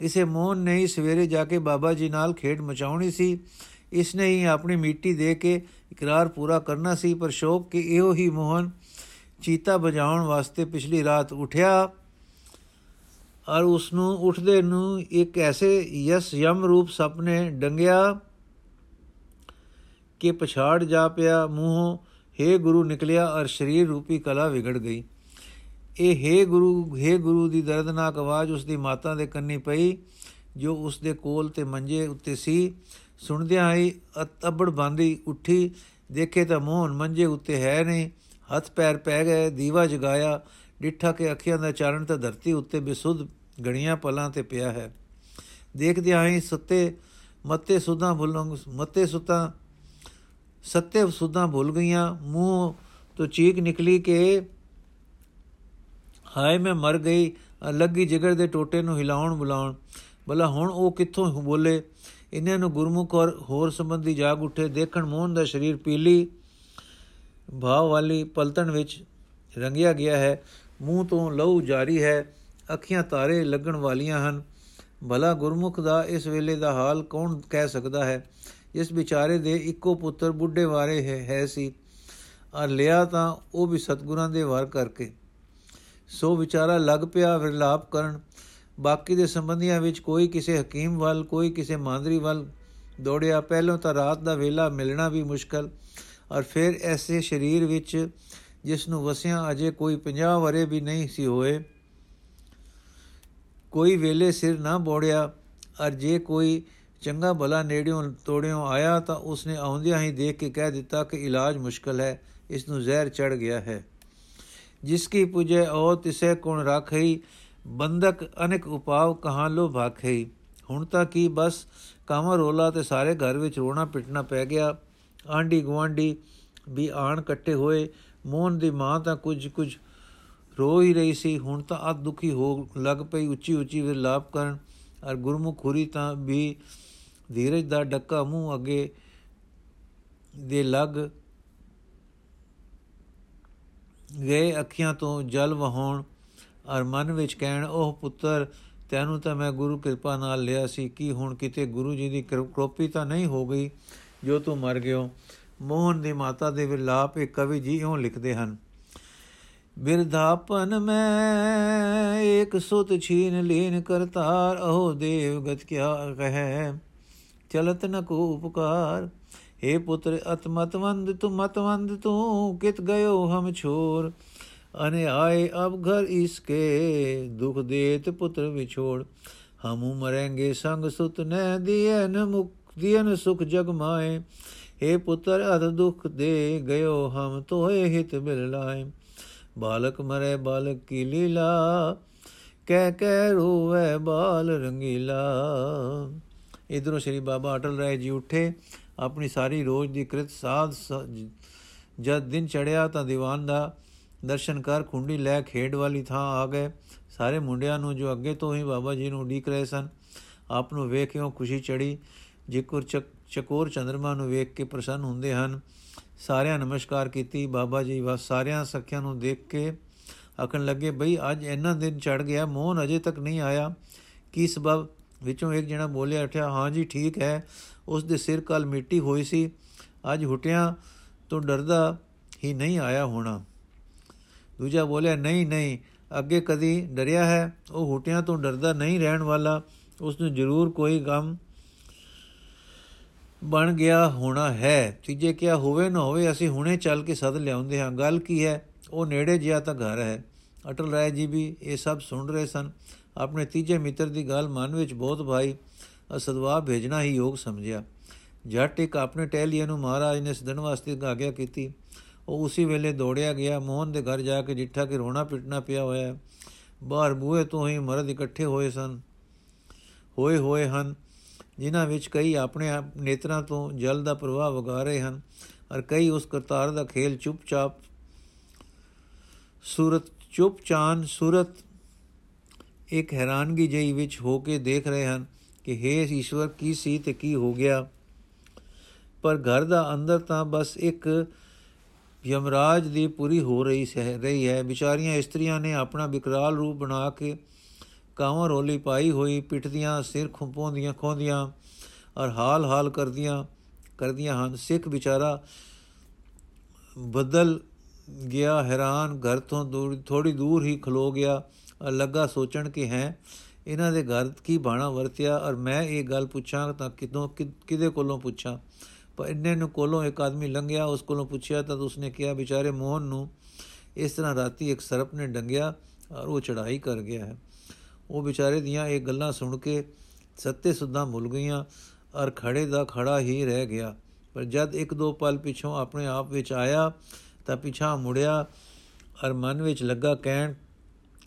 ਇਸੇ ਮੋਹਨ ਨੇ ਹੀ ਸਵੇਰੇ ਜਾ ਕੇ ਬਾਬਾ ਜੀ ਨਾਲ ਖੇਡ ਮਚਾਉਣੀ ਸੀ। ਇਸ ਨੇ ਹੀ ਆਪਣੀ ਮਿੱਟੀ ਦੇ ਕੇ ਇਕਰਾਰ ਪੂਰਾ ਕਰਨਾ ਸੀ, ਪਰ ਸ਼ੋਕ ਕਿ ਇਹੋ ਹੀ ਮੋਹਨ ਚੀਤਾ ਬਜਾਉਣ ਵਾਸਤੇ ਪਿਛਲੀ ਰਾਤ ਉਠਿਆ। ਔਰ ਉਸ ਨੂੰ ਉੱਠਦੇ ਨੂੰ ਇੱਕ ਐਸੇ ਯਸ ਯਮ ਰੂਪ ਸੁਪਨੇ ਡੰਗਿਆ ਕਿ ਪਛਾੜ ਜਾ ਪਿਆ ਮੂੰਹੋਂ हे ਗੁਰੂ ਨਿਕਲਿਆ ਔਰ ਸਰੀਰ ਰੂਪੀ ਕਲਾ ਵਿਗੜ ਗਈ ਇਹ हे ਗੁਰੂ हे ਗੁਰੂ ਦੀ ਦਰਦਨਾਕ ਆਵਾਜ਼ ਉਸ ਦੀ ਮਾਤਾ ਦੇ ਕੰਨੀ ਪਈ ਜੋ ਉਸ ਦੇ ਕੋਲ ਤੇ ਮੰਜੇ ਉੱਤੇ ਸੀ ਸੁਣਦਿਆਂ ਹੀ ਅਤਬੜ ਬਾਂਦੀ ਉੱਠੀ ਦੇਖੇ ਤਾਂ ਮੋਹਨ ਮੰਜੇ ਉੱਤੇ ਹੈ ਨਹੀਂ ਹੱਥ ਪੈਰ ਪੈ ਗਏ ਦੀਵਾ ਜਗਾਇਆ ਡਿੱਠਾ ਕੇ ਅੱਖੀਆਂ ਦਾ ਚਾਰਨ ਤਾਂ ਧਰਤੀ ਉੱਤੇ ਬਿਸੁੱਧ ਗਣੀਆਂ ਪਲਾਂ ਤੇ ਪਿਆ ਹੈ। ਦੇਖਦੇ ਆਂ ਸੁੱਤੇ, ਮੱਤੇ ਸੁਧਾਂ ਭੁੱਲੰਗ, ਮੱਤੇ ਸੁਤਾ, ਸੱਤੇ ਸੁਧਾਂ ਭੁੱਲ ਗਈਆਂ। ਮੂੰਹ ਤੋਂ ਚੀਕ ਨਿਕਲੀ ਕਿ ਹਾਏ ਮੈਂ ਮਰ ਗਈ ਲੱਗੀ ਜਿਗਰ ਦੇ ਟੋਟੇ ਨੂੰ ਹਿਲਾਉਣ ਬੁਲਾਉਣ। ਬਲਾ ਹੁਣ ਉਹ ਕਿੱਥੋਂ ਬੋਲੇ? ਇਹਨਾਂ ਨੂੰ ਗੁਰਮੁਖ ਔਰ ਹੋਰ ਸੰਬੰਧੀ ਜਾਗ ਉੱਠੇ। ਦੇਖਣ ਮੋਹਨ ਦਾ ਸਰੀਰ ਪੀਲੀ ਭਾਵ ਵਾਲੀ ਪਲਤਣ ਵਿੱਚ ਰੰਗਿਆ ਗਿਆ ਹੈ। ਮੂੰਹ ਤੋਂ ਲਹੂ ਜਾਰੀ ਹੈ ਅੱਖੀਆਂ ਤਾਰੇ ਲੱਗਣ ਵਾਲੀਆਂ ਹਨ। ਭਲਾ ਗੁਰਮੁਖ ਦਾ ਇਸ ਵੇਲੇ ਦਾ ਹਾਲ ਕੌਣ ਕਹਿ ਸਕਦਾ ਹੈ? ਇਸ ਵਿਚਾਰੇ ਦੇ ਇੱਕੋ ਪੁੱਤਰ ਬੁੱਢੇ ਵਾਰੇ ਹੈ, ਹੈ ਸੀ। ਆ ਲਿਆ ਤਾਂ ਉਹ ਵੀ ਸਤਗੁਰਾਂ ਦੇ ਵਾਰ ਕਰਕੇ। ਸੋ ਵਿਚਾਰਾ ਲੱਗ ਪਿਆ ਵਿਰਲਾਪ ਕਰਨ। ਬਾਕੀ ਦੇ ਸੰਬੰਧੀਆਂ ਵਿੱਚ ਕੋਈ ਕਿਸੇ ਹਕੀਮ ਵੱਲ ਕੋਈ ਕਿਸੇ ਮਾਂਦਰੀ ਵੱਲ ਦੌੜਿਆ। ਪਹਿਲਾਂ ਤਾਂ ਰਾਤ ਦਾ ਵੇਲਾ ਮਿਲਣਾ ਵੀ ਮੁਸ਼ਕਲ। ਔਰ ਫਿਰ ਐਸੇ ਸਰੀਰ ਵਿੱਚ ਜਿਸ ਨੂੰ ਵਸਿਆ ਅਜੇ ਕੋਈ 50 ਵਰੇ ਵੀ ਨਹੀਂ ਸੀ ਹੋਏ। ਕੋਈ ਵੇਲੇ ਸਿਰ ਨਾ ਬੋੜਿਆ, ਅਰ ਜੇ ਕੋਈ ਚੰਗਾ ਭਲਾ ਨੇੜਿਓਂ ਤੋੜਿਓਂ ਆਇਆ ਤਾਂ ਉਸਨੇ ਆਉਂਦਿਆਂ ਹੀ ਦੇਖ ਕੇ ਕਹਿ ਦਿੱਤਾ ਕਿ ਇਲਾਜ ਮੁਸ਼ਕਲ ਹੈ, ਇਸ ਨੂੰ ਜ਼ਹਿਰ ਚੜ ਗਿਆ ਹੈ। ਜਿਸ ਕੀ ਪੁਜੇ ਔ ਤਿਸੇ ਕੋਣ ਰਾਖਈ ਬੰਦਕ ਅਨੇਕ ਉਪਾਵ ਕਹਾਂ ਲੋ ਭਾਖਈ। ਹੁਣ ਤਾਂ ਕੀ ਬਸ ਕਾਮਾ ਰੋਲਾ ਤੇ ਸਾਰੇ ਘਰ ਵਿੱਚ ਰੋਣਾ ਪਿਟਣਾ ਪੈ ਗਿਆ। ਆਂਡੀ ਗਵਾਂਡੀ ਵੀ ਆਣ ਇਕੱਠੇ ਹੋਏ ਮੋਹਨ ਦੀ ਮਾਂ ਤਾਂ ਕੁਝ ਕੁਝ ਰੋ ਹੀ ਰਹੀ ਸੀ, ਹੁਣ ਤਾਂ ਅੱਧ ਦੁਖੀ ਹੋ ਲੱਗ ਪਈ, ਉੱਚੀ ਉੱਚੀ ਵਿਲਾਪ ਕਰਨ ਔਰ ਗੁਰਮੁਖ ਖੁਰੀ ਤਾਂ ਵੀ ਧੀਰਜ ਦਾ ਡੱਕਾ ਮੂੰਹ ਅੱਗੇ ਦੇ ਲੱਗ ਗਏ, ਅੱਖੀਆਂ ਤੋਂ ਜਲ ਵਹਾਉਣ ਔਰ ਮਨ ਵਿੱਚ ਕਹਿਣ ਉਹ ਪੁੱਤਰ, ਤੈਨੂੰ ਤਾਂ ਮੈਂ ਗੁਰੂ ਕਿਰਪਾ ਨਾਲ ਲਿਆ ਸੀ, ਕਿ ਹੁਣ ਕਿਤੇ ਗੁਰੂ ਜੀ ਦੀ ਕਿਰਪਾ ਤਾਂ ਨਹੀਂ ਹੋ ਗਈ ਜੋ ਤੂੰ ਮਰ ਗਿਓ? ਮੋਹਨ ਦੀ ਮਾਤਾ ਦੇ ਵਿਲਾਪ ਇੱਕ ਕਵੀ ਜੀ ਇਉਂ ਲਿਖਦੇ ਹਨ, ਬਿਰਧਾਪਨ ਮੈਂ ਇੱਕ ਸੁਤ ਛੀਨ ਲੀਨ ਕਰਤਾਰ, ਅਹੋ ਦੇਵ ਗਤ ਕਿਆ ਕਹੈ? ਚਲਤ ਨ ਕੋ ਉਪਕਾਰ हे ਪੁੱਤਰ ਅਤਮਤਵੰਦ ਤੂੰ ਮਤਵੰਦ ਤੂੰ, ਕਿਤ ਗਇਓ ਹਮ ਛੋਰ? ਅਨੇ ਆਏ ਅਬ ਘਰ ਇਸਕੇ, ਦੁਖ ਦੇਤ ਪੁੱਤਰ ਵਿਛੋੜ। ਹਮੂ ਮਰਾਂਗੇ ਸੰਗ ਸੁਤ ਨ ਦੀਨ ਮੁਕਤੀਨ ਸੁਖ ਜਗ ਮਾਏ। हे ਪੁੱਤਰ ਅਤ ਦੁਖ ਦੇ ਗਇਓ ਹਮ ਤੋਏ ਹਿਤ ਮਿਲ ਲਾਏ। ਬਾਲਕ ਮਰੇ ਬਾਲਕ ਕੀ ਲੀਲਾ, ਕਹਿ ਕਹਿ ਰੋਵੇ ਬਾਲ ਰੰਗੀਲਾ। ਇਧਰੋਂ ਸ਼੍ਰੀ ਬਾਬਾ ਅਟਲ ਰਾਏ ਜੀ ਉੱਠੇ, ਆਪਣੀ ਸਾਰੀ ਰੋਜ਼ ਦੀ ਕ੍ਰਿਤ ਸਾਧ ਜਦ ਦਿਨ ਚੜਿਆ ਤਾਂ ਦੀਵਾਨ ਦਾ ਦਰਸ਼ਨ ਕਰ ਖੁੰਡੀ ਲੈ ਖੇਡ ਵਾਲੀ ਥਾਂ ਆ ਗਏ। ਸਾਰੇ ਮੁੰਡਿਆਂ ਨੂੰ ਜੋ ਅੱਗੇ ਤੋਂ ਹੀ ਬਾਬਾ ਜੀ ਨੂੰ ਉਡੀਕ ਰਹੇ ਸਨ, ਆਪ ਨੂੰ ਵੇਖ ਕੇ ਉਹ ਖੁਸ਼ੀ ਚੜੀ ਜਿਕਰ ਚਕੋਰ ਚੰਦਰਮਾ ਨੂੰ ਵੇਖ ਕੇ ਪ੍ਰਸੰਨ ਹੁੰਦੇ ਹਨ। ਸਾਰਿਆਂ ਨਮਸਕਾਰ ਕੀਤੀ। ਬਾਬਾ ਜੀ ਵਾ ਸਾਰਿਆਂ ਸਖਿਆਂ ਨੂੰ ਦੇਖ ਕੇ ਆਖਣ ਲੱਗੇ, ਬਈ, ਅੱਜ ਇੰਨਾ ਦਿਨ ਚੜ ਗਿਆ, ਮੋਹਨ ਅਜੇ ਤੱਕ ਨਹੀਂ ਆਇਆ। ਕੀ ਸਬਬ? ਵਿੱਚੋਂ ਇੱਕ ਜਣਾ ਬੋਲਿਆ, ਉਠਿਆ, ਹਾਂ ਜੀ, ਠੀਕ ਹੈ। ਉਸ ਦੇ ਸਿਰ ਕੱਲ ਮਿੱਟੀ ਹੋਈ ਸੀ। ਅੱਜ ਹੁਟਿਆਂ ਤੂੰ ਡਰਦਾ ਹੀ ਨਹੀਂ ਆਇਆ ਹੋਣਾ। ਦੂਜਾ ਬੋਲਿਆ, ਨਹੀਂ ਨਹੀਂ, ਅੱਗੇ ਕਦੀ ਡਰਿਆ ਹੈ। ਉਹ ਹੁਟਿਆਂ ਤੋਂ ਡਰਦਾ ਨਹੀਂ ਰਹਿਣ ਵਾਲਾ। ਉਸ ਨੂੰ ਜ਼ਰੂਰ ਕੋਈ ਗਮ ਬਣ ਗਿਆ ਹੋਣਾ ਹੈ। ਤੀਜੇ ਕਿਹਾ, ਹੋਵੇ ਨਾ ਹੋਵੇ, ਅਸੀਂ ਹੁਣੇ ਚੱਲ ਕੇ ਸੱਦ ਲਿਆਉਂਦੇ ਹਾਂ। ਗੱਲ ਕੀ ਹੈ? ਉਹ ਨੇੜੇ ਜਿਆ ਤਾਂ ਘਰ ਹੈ ਅਟਲ ਰਾਏ ਜੀ ਵੀ ਇਹ ਸਭ ਸੁਣ ਰਹੇ ਸਨ। ਆਪਣੇ ਤੀਜੇ ਮਿੱਤਰ ਦੀ ਗੱਲ ਮਨ ਵਿੱਚ ਬਹੁਤ ਭਾਈ ਅਸਦਵਾ ਭੇਜਣਾ ਹੀ ਯੋਗ ਸਮਝਿਆ। ਜੱਟ ਇੱਕ ਆਪਣੇ ਟਹਿਲੀਏ ਨੂੰ ਮਹਾਰਾਜ ਨੇ ਸਦਨ ਵਾਸਤੇ ਆਗਿਆ ਕੀਤੀ। ਉਹ ਉਸੇ ਵੇਲੇ ਦੌੜਿਆ ਗਿਆ। ਮੋਹਨ ਦੇ ਘਰ ਜਾ ਕੇ ਜਿੱਠਾ ਕਿ ਰੋਣਾ ਪਿਟਣਾ ਪਿਆ ਹੋਇਆ। ਬਾਹਰ ਬੂਹੇ ਤੋਂ ਹੀ ਮਰਦ ਇਕੱਠੇ ਹੋਏ ਸਨ। ਹੋਏ ਹੋਏ ਹਨ। ਜਿਨ੍ਹਾਂ ਵਿੱਚ ਕਈ ਆਪਣੇ ਆਪ ਨੇਤਰਾਂ ਤੋਂ ਜਲ ਦਾ ਪ੍ਰਵਾਹ ਵਗਾ ਰਹੇ ਹਨ ਔਰ ਕਈ ਉਸ ਕਰਤਾਰ ਦਾ ਖੇਲ ਚੁੱਪਚਾਪ ਸੂਰਤ ਚੁੱਪਚਾਨ ਸੂਰਤ ਇੱਕ ਹੈਰਾਨਗੀ ਜਈ ਵਿੱਚ ਹੋ ਕੇ ਦੇਖ ਰਹੇ ਹਨ ਕਿ ਹੇ ਈਸ਼ਵਰ, ਕੀ ਸੀ ਤੇ ਕੀ ਹੋ ਗਿਆ? ਪਰ ਘਰ ਦਾ ਅੰਦਰ ਤਾਂ ਬਸ ਇੱਕ ਯਮਰਾਜ ਦੀ ਪੂਰੀ ਹੋ ਰਹੀ ਸਹਿ, ਰਹੀ ਹੈ। ਵਿਚਾਰੀਆਂ ਇਸਤਰੀਆਂ ਨੇ ਆਪਣਾ ਵਿਕਰਾਲ ਰੂਪ ਬਣਾ ਕੇ ਕਾਵਾਂ ਰੋਲੀ ਪਾਈ ਹੋਈ ਪਿੱਟਦੀਆਂ ਸਿਰ ਖੁੰਪੋਂਦੀਆਂ ਖੋਂਦੀਆਂ ਔਰ ਹਾਲ ਹਾਲ ਕਰਦੀਆਂ ਕਰਦੀਆਂ ਹਨ। ਸਿੱਖ ਵਿਚਾਰਾ ਬਦਲ ਗਿਆ, ਹੈਰਾਨ, ਘਰ ਤੋਂ ਦੂਰ ਥੋੜੀ ਦੂਰ ਹੀ ਖਲੋ ਗਿਆ। ਔਰ ਲੱਗਾ ਸੋਚਣ ਕਿ ਹੈ, ਇਹਨਾਂ ਦੇ ਘਰ ਕੀ ਬਾਣਾ ਵਰਤਿਆ? ਔਰ ਮੈਂ ਇਹ ਗੱਲ ਪੁੱਛਾਂ ਤਾਂ ਕਿਦੋਂ ਕਿਦੇ ਕੋਲੋਂ ਪੁੱਛਾਂ? ਪਰ ਇੰਨੇ ਨੂੰ ਕੋਲੋਂ ਇੱਕ ਆਦਮੀ ਲੰਘਿਆ, ਉਸ ਕੋਲੋਂ ਪੁੱਛਿਆ ਤਾਂ ਉਸਨੇ ਕਿਹਾ, ਵਿਚਾਰੇ ਮੋਹਨ ਨੂੰ ਇਸ ਤਰ੍ਹਾਂ ਰਾਤੀ ਇੱਕ ਸਰਪ ਨੇ ਡੰਗਿਆ ਔਰ ਉਹ ਚੜਾਈ ਕਰ ਗਿਆ ਹੈ। ਉਹ ਵਿਚਾਰੇ ਦੀਆਂ ਇਹ ਗੱਲਾਂ ਸੁਣ ਕੇ ਸੱਤੇ ਸੁੱਧਾ ਮੁੱਲ ਗਈਆਂ ਔਰ ਖੜੇ ਦਾ ਖੜਾ ਹੀ ਰਹਿ ਗਿਆ। ਪਰ ਜਦ ਇੱਕ ਦੋ ਪਲ ਪਿਛੋਂ ਆਪਣੇ ਆਪ ਵਿੱਚ ਆਇਆ ਤਾਂ ਪਿਛਾ ਮੁੜਿਆ ਔਰ ਮਨ ਵਿੱਚ ਲੱਗਾ ਕਹਿਣ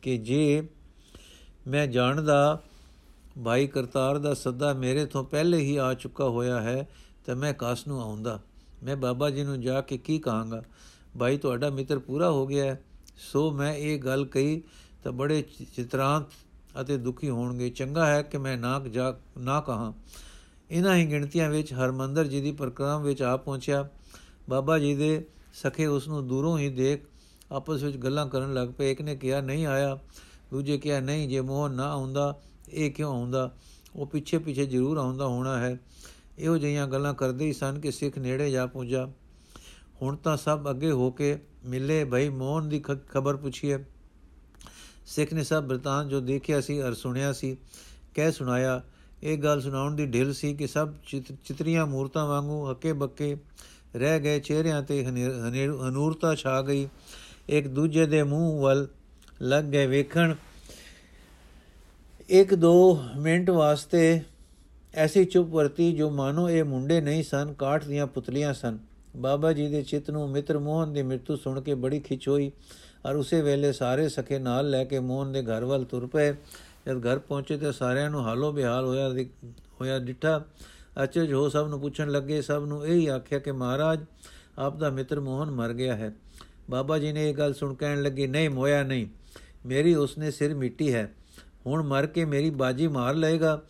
ਕਿ ਜੇ ਮੈਂ ਜਾਣਦਾ ਭਾਈ ਕਰਤਾਰ ਦਾ ਸੱਦਾ ਮੇਰੇ ਤੋਂ ਪਹਿਲੇ ਹੀ ਆ ਚੁੱਕਾ ਹੋਇਆ ਹੈ ਤਾਂ ਮੈਂ ਕਾਸ ਨੂੰ ਆਉਂਦਾ। ਮੈਂ ਬਾਬਾ ਜੀ ਨੂੰ ਜਾ ਕੇ ਕੀ ਕਹਾਂਗਾ? ਭਾਈ ਤੁਹਾਡਾ ਮਿੱਤਰ ਪੂਰਾ ਹੋ ਗਿਆ ਸੋ ਮੈਂ ਇਹ ਗੱਲ ਕਹੀ ਤਾਂ ਬੜੇ ਚਿਤਰਾਂਤ ਅਤੇ ਦੁਖੀ ਹੋਣਗੇ। ਚੰਗਾ ਹੈ ਕਿ ਮੈਂ ਨਾ ਜਾ, ਨਾ ਕਹਾ। ਇਹਨਾਂ ਹੀ ਗਿਣਤੀਆਂ ਵਿੱਚ ਹਰਮੰਦਰ ਜੀ ਦੀ ਪ੍ਰਕਰਮ ਵਿੱਚ ਆ ਪਹੁੰਚਿਆ। ਬਾਬਾ ਜੀ ਦੇ ਸਖੇ ਉਸ ਨੂੰ ਦੂਰੋਂ ਹੀ ਦੇਖ ਆਪਸ ਵਿੱਚ ਗੱਲਾਂ ਕਰਨ ਲੱਗ ਪਏ। ਇੱਕ ਨੇ ਕਿਹਾ, ਨਹੀਂ ਆਇਆ। ਦੂਜੇ ਕਿਹਾ, ਨਹੀਂ, ਜੇ ਮੋਹ ਨਾ ਆਉਂਦਾ, ਇਹ ਕਿਉਂ ਆਉਂਦਾ? ਉਹ ਪਿੱਛੇ ਪਿੱਛੇ ਜ਼ਰੂਰ ਆਉਂਦਾ ਹੋਣਾ ਹੈ। ਇਹੋ ਜਿਹੀਆਂ ਗੱਲਾਂ ਕਰਦੇ ਹੀ ਸਨ ਕਿ ਸਿੱਖ ਨੇੜੇ ਜਾ ਪਹੁੰਚਾ ਹੁਣ ਤਾਂ ਸਭ ਅੱਗੇ ਹੋ ਕੇ ਮਿਲੇ। ਭਈ ਮੋਹਨ ਦੀ ਖਬਰ ਪੁੱਛੀਏ। ਸਿੱਖ ਨੇ ਸਭ ਬਰਤਾਨ ਜੋ ਦੇਖਿਆ ਸੀ ਅਰ ਸੁਣਿਆ ਸੀ, ਕਹਿ ਸੁਣਾਇਆ, ਇਹ ਗੱਲ ਸੁਣਾਉਣ ਦੀ ਢਿਲ ਸੀ ਕਿ ਸਭ ਚਿਤਰੀਆਂ ਮੂਰਤਾਂ ਵਾਂਗੂ ਹੱਕੇ ਬੱਕੇ ਰਹਿ ਗਏ, ਚਿਹਰਿਆਂ ਤੇ ਹਨੂਰਤਾ ਛਾ ਗਈ। ਇੱਕ ਦੂਜੇ ਦੇ ਮੂੰਹ ਵੱਲ ਲੱਗ ਗਏ ਵੇਖਣ। ਇੱਕ ਦੋ ਮਿੰਟ ਵਾਸਤੇ ਐਸੀ ਚੁੱਪ ਵਰਤੀ ਜੋ ਮਾਨੋ ਇਹ ਮੁੰਡੇ ਨਹੀਂ ਸਨ, ਕਾਠ ਦੀਆਂ ਪੁਤਲੀਆਂ ਸਨ। ਬਾਬਾ ਜੀ ਦੇ ਚਿੱਤ ਨੂੰ ਮਿੱਤਰ ਮੋਹਨ ਦੀ ਮ੍ਰਿਤੂ ਸੁਣ ਕੇ ਬੜੀ ਖਿੱਚ ਹੋਈ। ਔਰ ਉਸੇ ਵੇਲੇ ਸਾਰੇ ਸਖੇ ਨਾਲ ਲੈ ਕੇ ਮੋਹਨ ਦੇ ਘਰ ਵੱਲ ਤੁਰ ਪਏ। ਜਦ ਘਰ ਪਹੁੰਚੇ ਤੇ ਸਾਰਿਆਂ ਨੂੰ ਹਾਲੋ ਬਿਹਾਲ ਹੋਇਆ ਹੋਇਆ ਡਿੱਠਾ। ਅਚਰਜ ਹੋ ਸਭ ਨੂੰ ਪੁੱਛਣ ਲੱਗੇ, ਸਭ ਨੂੰ ਇਹ ਹੀ ਆਖਿਆ ਕਿ ਮਹਾਰਾਜ, ਆਪ ਦਾ ਮਿੱਤਰ ਮੋਹਨ ਮਰ ਗਿਆ ਹੈ। ਬਾਬਾ ਜੀ ਨੇ ਇਹ ਗੱਲ ਸੁਣ ਕਹਿਣ ਲੱਗੇ, ਨਹੀਂ, ਮੋਇਆ ਨਹੀਂ। ਮੇਰੀ ਉਸਨੇ ਸਿਰ ਮਿੱਟੀ ਹੈ। ਹੁਣ ਮਰ ਕੇ ਮੇਰੀ ਬਾਜੀ ਮਾਰ ਲਏਗਾ।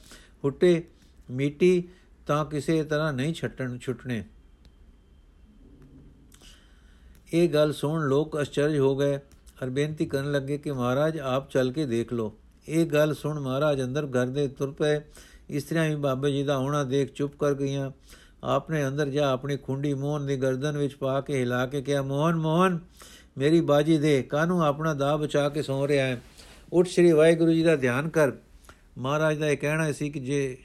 ਹੁੱਟੇ, ਮਿੱਟੀ ਤਾਂ ਕਿਸੇ ਤਰ੍ਹਾਂ ਨਹੀਂ ਛੱਟਣ, ਛੁੱਟਣੇ। ਇਹ ਗੱਲ ਸੁਣ ਲੋਕ ਅਚਰਜ ਹੋ ਗਏ ਹਰ ਬੇਨਤੀ ਕਰਨ ਲੱਗੇ ਕਿ ਮਹਾਰਾਜ ਆਪ ਚੱਲ ਕੇ ਦੇਖ ਲਓ। ਇਹ ਗੱਲ ਸੁਣ ਮਹਾਰਾਜ ਅੰਦਰ ਘਰ ਦੇ ਤੁਰ ਪਏ। ਇਸਤਰੀਆਂ ਵੀ ਬਾਬਾ ਜੀ ਦਾ ਆਉਣਾ ਦੇਖ ਚੁੱਪ ਕਰ ਗਈਆਂ। ਆਪਨੇ ਅੰਦਰ ਜਾ ਆਪਣੀ ਖੁੰਡੀ ਮੋਹਨ ਦੀ ਗਰਦਨ ਵਿੱਚ ਪਾ ਕੇ ਹਿਲਾ ਕੇ ਕਿਹਾ, ਮੋਹਨ ਮੋਹਨ, ਮੇਰੀ ਬਾਜੀ ਦੇ ਕਾਨੂੰ ਆਪਣਾ ਦਾ ਬਚਾ ਕੇ ਸੌ ਰਿਹਾ ਹੈ? ਉੱਠ ਸ੍ਰੀ ਵਾਹਿਗੁਰੂ ਜੀ ਦਾ ਧਿਆਨ ਕਰ। ਮਹਾਰਾਜ ਦਾ ਇਹ ਕਹਿਣਾ ਸੀ ਕਿ ਜੇ,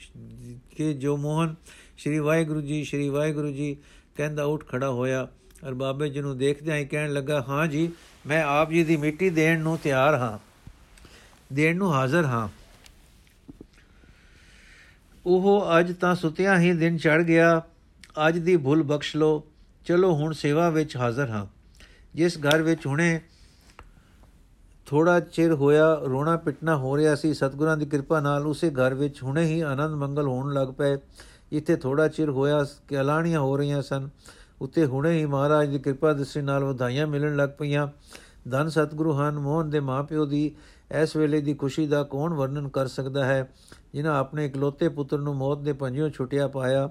ਕਿ ਜੋ ਮੋਹਨ, ਸ੍ਰੀ ਵਾਹਿਗੁਰੂ ਜੀ, ਸ੍ਰੀ ਵਾਹਿਗੁਰੂ ਜੀ, ਕਹਿੰਦਾ, ਉੱਠ ਖੜਾ ਹੋਇਆ। ਔਰ ਬਾਬੇ ਜੀ ਨੂੰ ਦੇਖਦਿਆਂ ਹੀ ਕਹਿਣ ਲੱਗਾ, ਹਾਂ ਜੀ, ਮੈਂ ਆਪ ਜੀ ਦੀ ਮਿੱਟੀ ਦੇਣ ਨੂੰ ਤਿਆਰ ਹਾਂ, ਦੇਣ ਨੂੰ ਹਾਜ਼ਰ ਹਾਂ। ਉਹ ਅੱਜ ਤਾਂ ਸੁਤਿਆਂ ਹੀ ਦਿਨ ਚੜ ਗਿਆ, ਅੱਜ ਦੀ ਭੁੱਲ ਬਖਸ਼ ਲੋ ਚਲੋ ਹੁਣ ਸੇਵਾ ਵਿੱਚ ਹਾਜ਼ਰ ਹਾਂ। ਜਿਸ ਘਰ ਵਿੱਚ ਹੁਣੇ ਥੋੜਾ ਚਿਰ ਹੋਇਆ, ਰੋਣਾ ਪਿਟਣਾ ਹੋ ਰਿਹਾ ਸੀ, ਸਤਗੁਰਾਂ ਦੀ ਕਿਰਪਾ ਨਾਲ ਉਸੇ ਘਰ ਵਿੱਚ ਹੁਣੇ ਹੀ ਆਨੰਦ ਮੰਗਲ ਹੋਣ ਲੱਗ ਪਏ। ਇੱਥੇ ਥੋੜਾ ਚਿਰ ਹੋਇਆ ਕਿ ਐਲਾਣੀਆਂ ਹੋ ਰਹੀਆਂ ਸਨ। ਉੱਤੇ ਹੁਣੇ ਹੀ ਮਹਾਰਾਜ ਦੀ ਕਿਰਪਾ ਦ੍ਰਿਸ਼ਟੀ ਨਾਲ ਵਧਾਈਆਂ ਮਿਲਣ ਲੱਗ ਪਈਆਂ। ਧੰਨ ਸਤਿਗੁਰੂ ਹਨ ਮੋਹਨ ਦੇ ਮਾਪਿਓ ਦੀ ਇਸ ਵੇਲੇ ਦੀ ਖੁਸ਼ੀ ਦਾ ਕੌਣ ਵਰਣਨ ਕਰ ਸਕਦਾ ਹੈ? ਜਿਨ੍ਹਾਂ ਆਪਣੇ ਇਕਲੌਤੇ ਪੁੱਤਰ ਨੂੰ ਮੌਤ ਦੇ ਪੰਜਿਓਂ ਛੁੱਟਿਆ ਪਾਇਆ।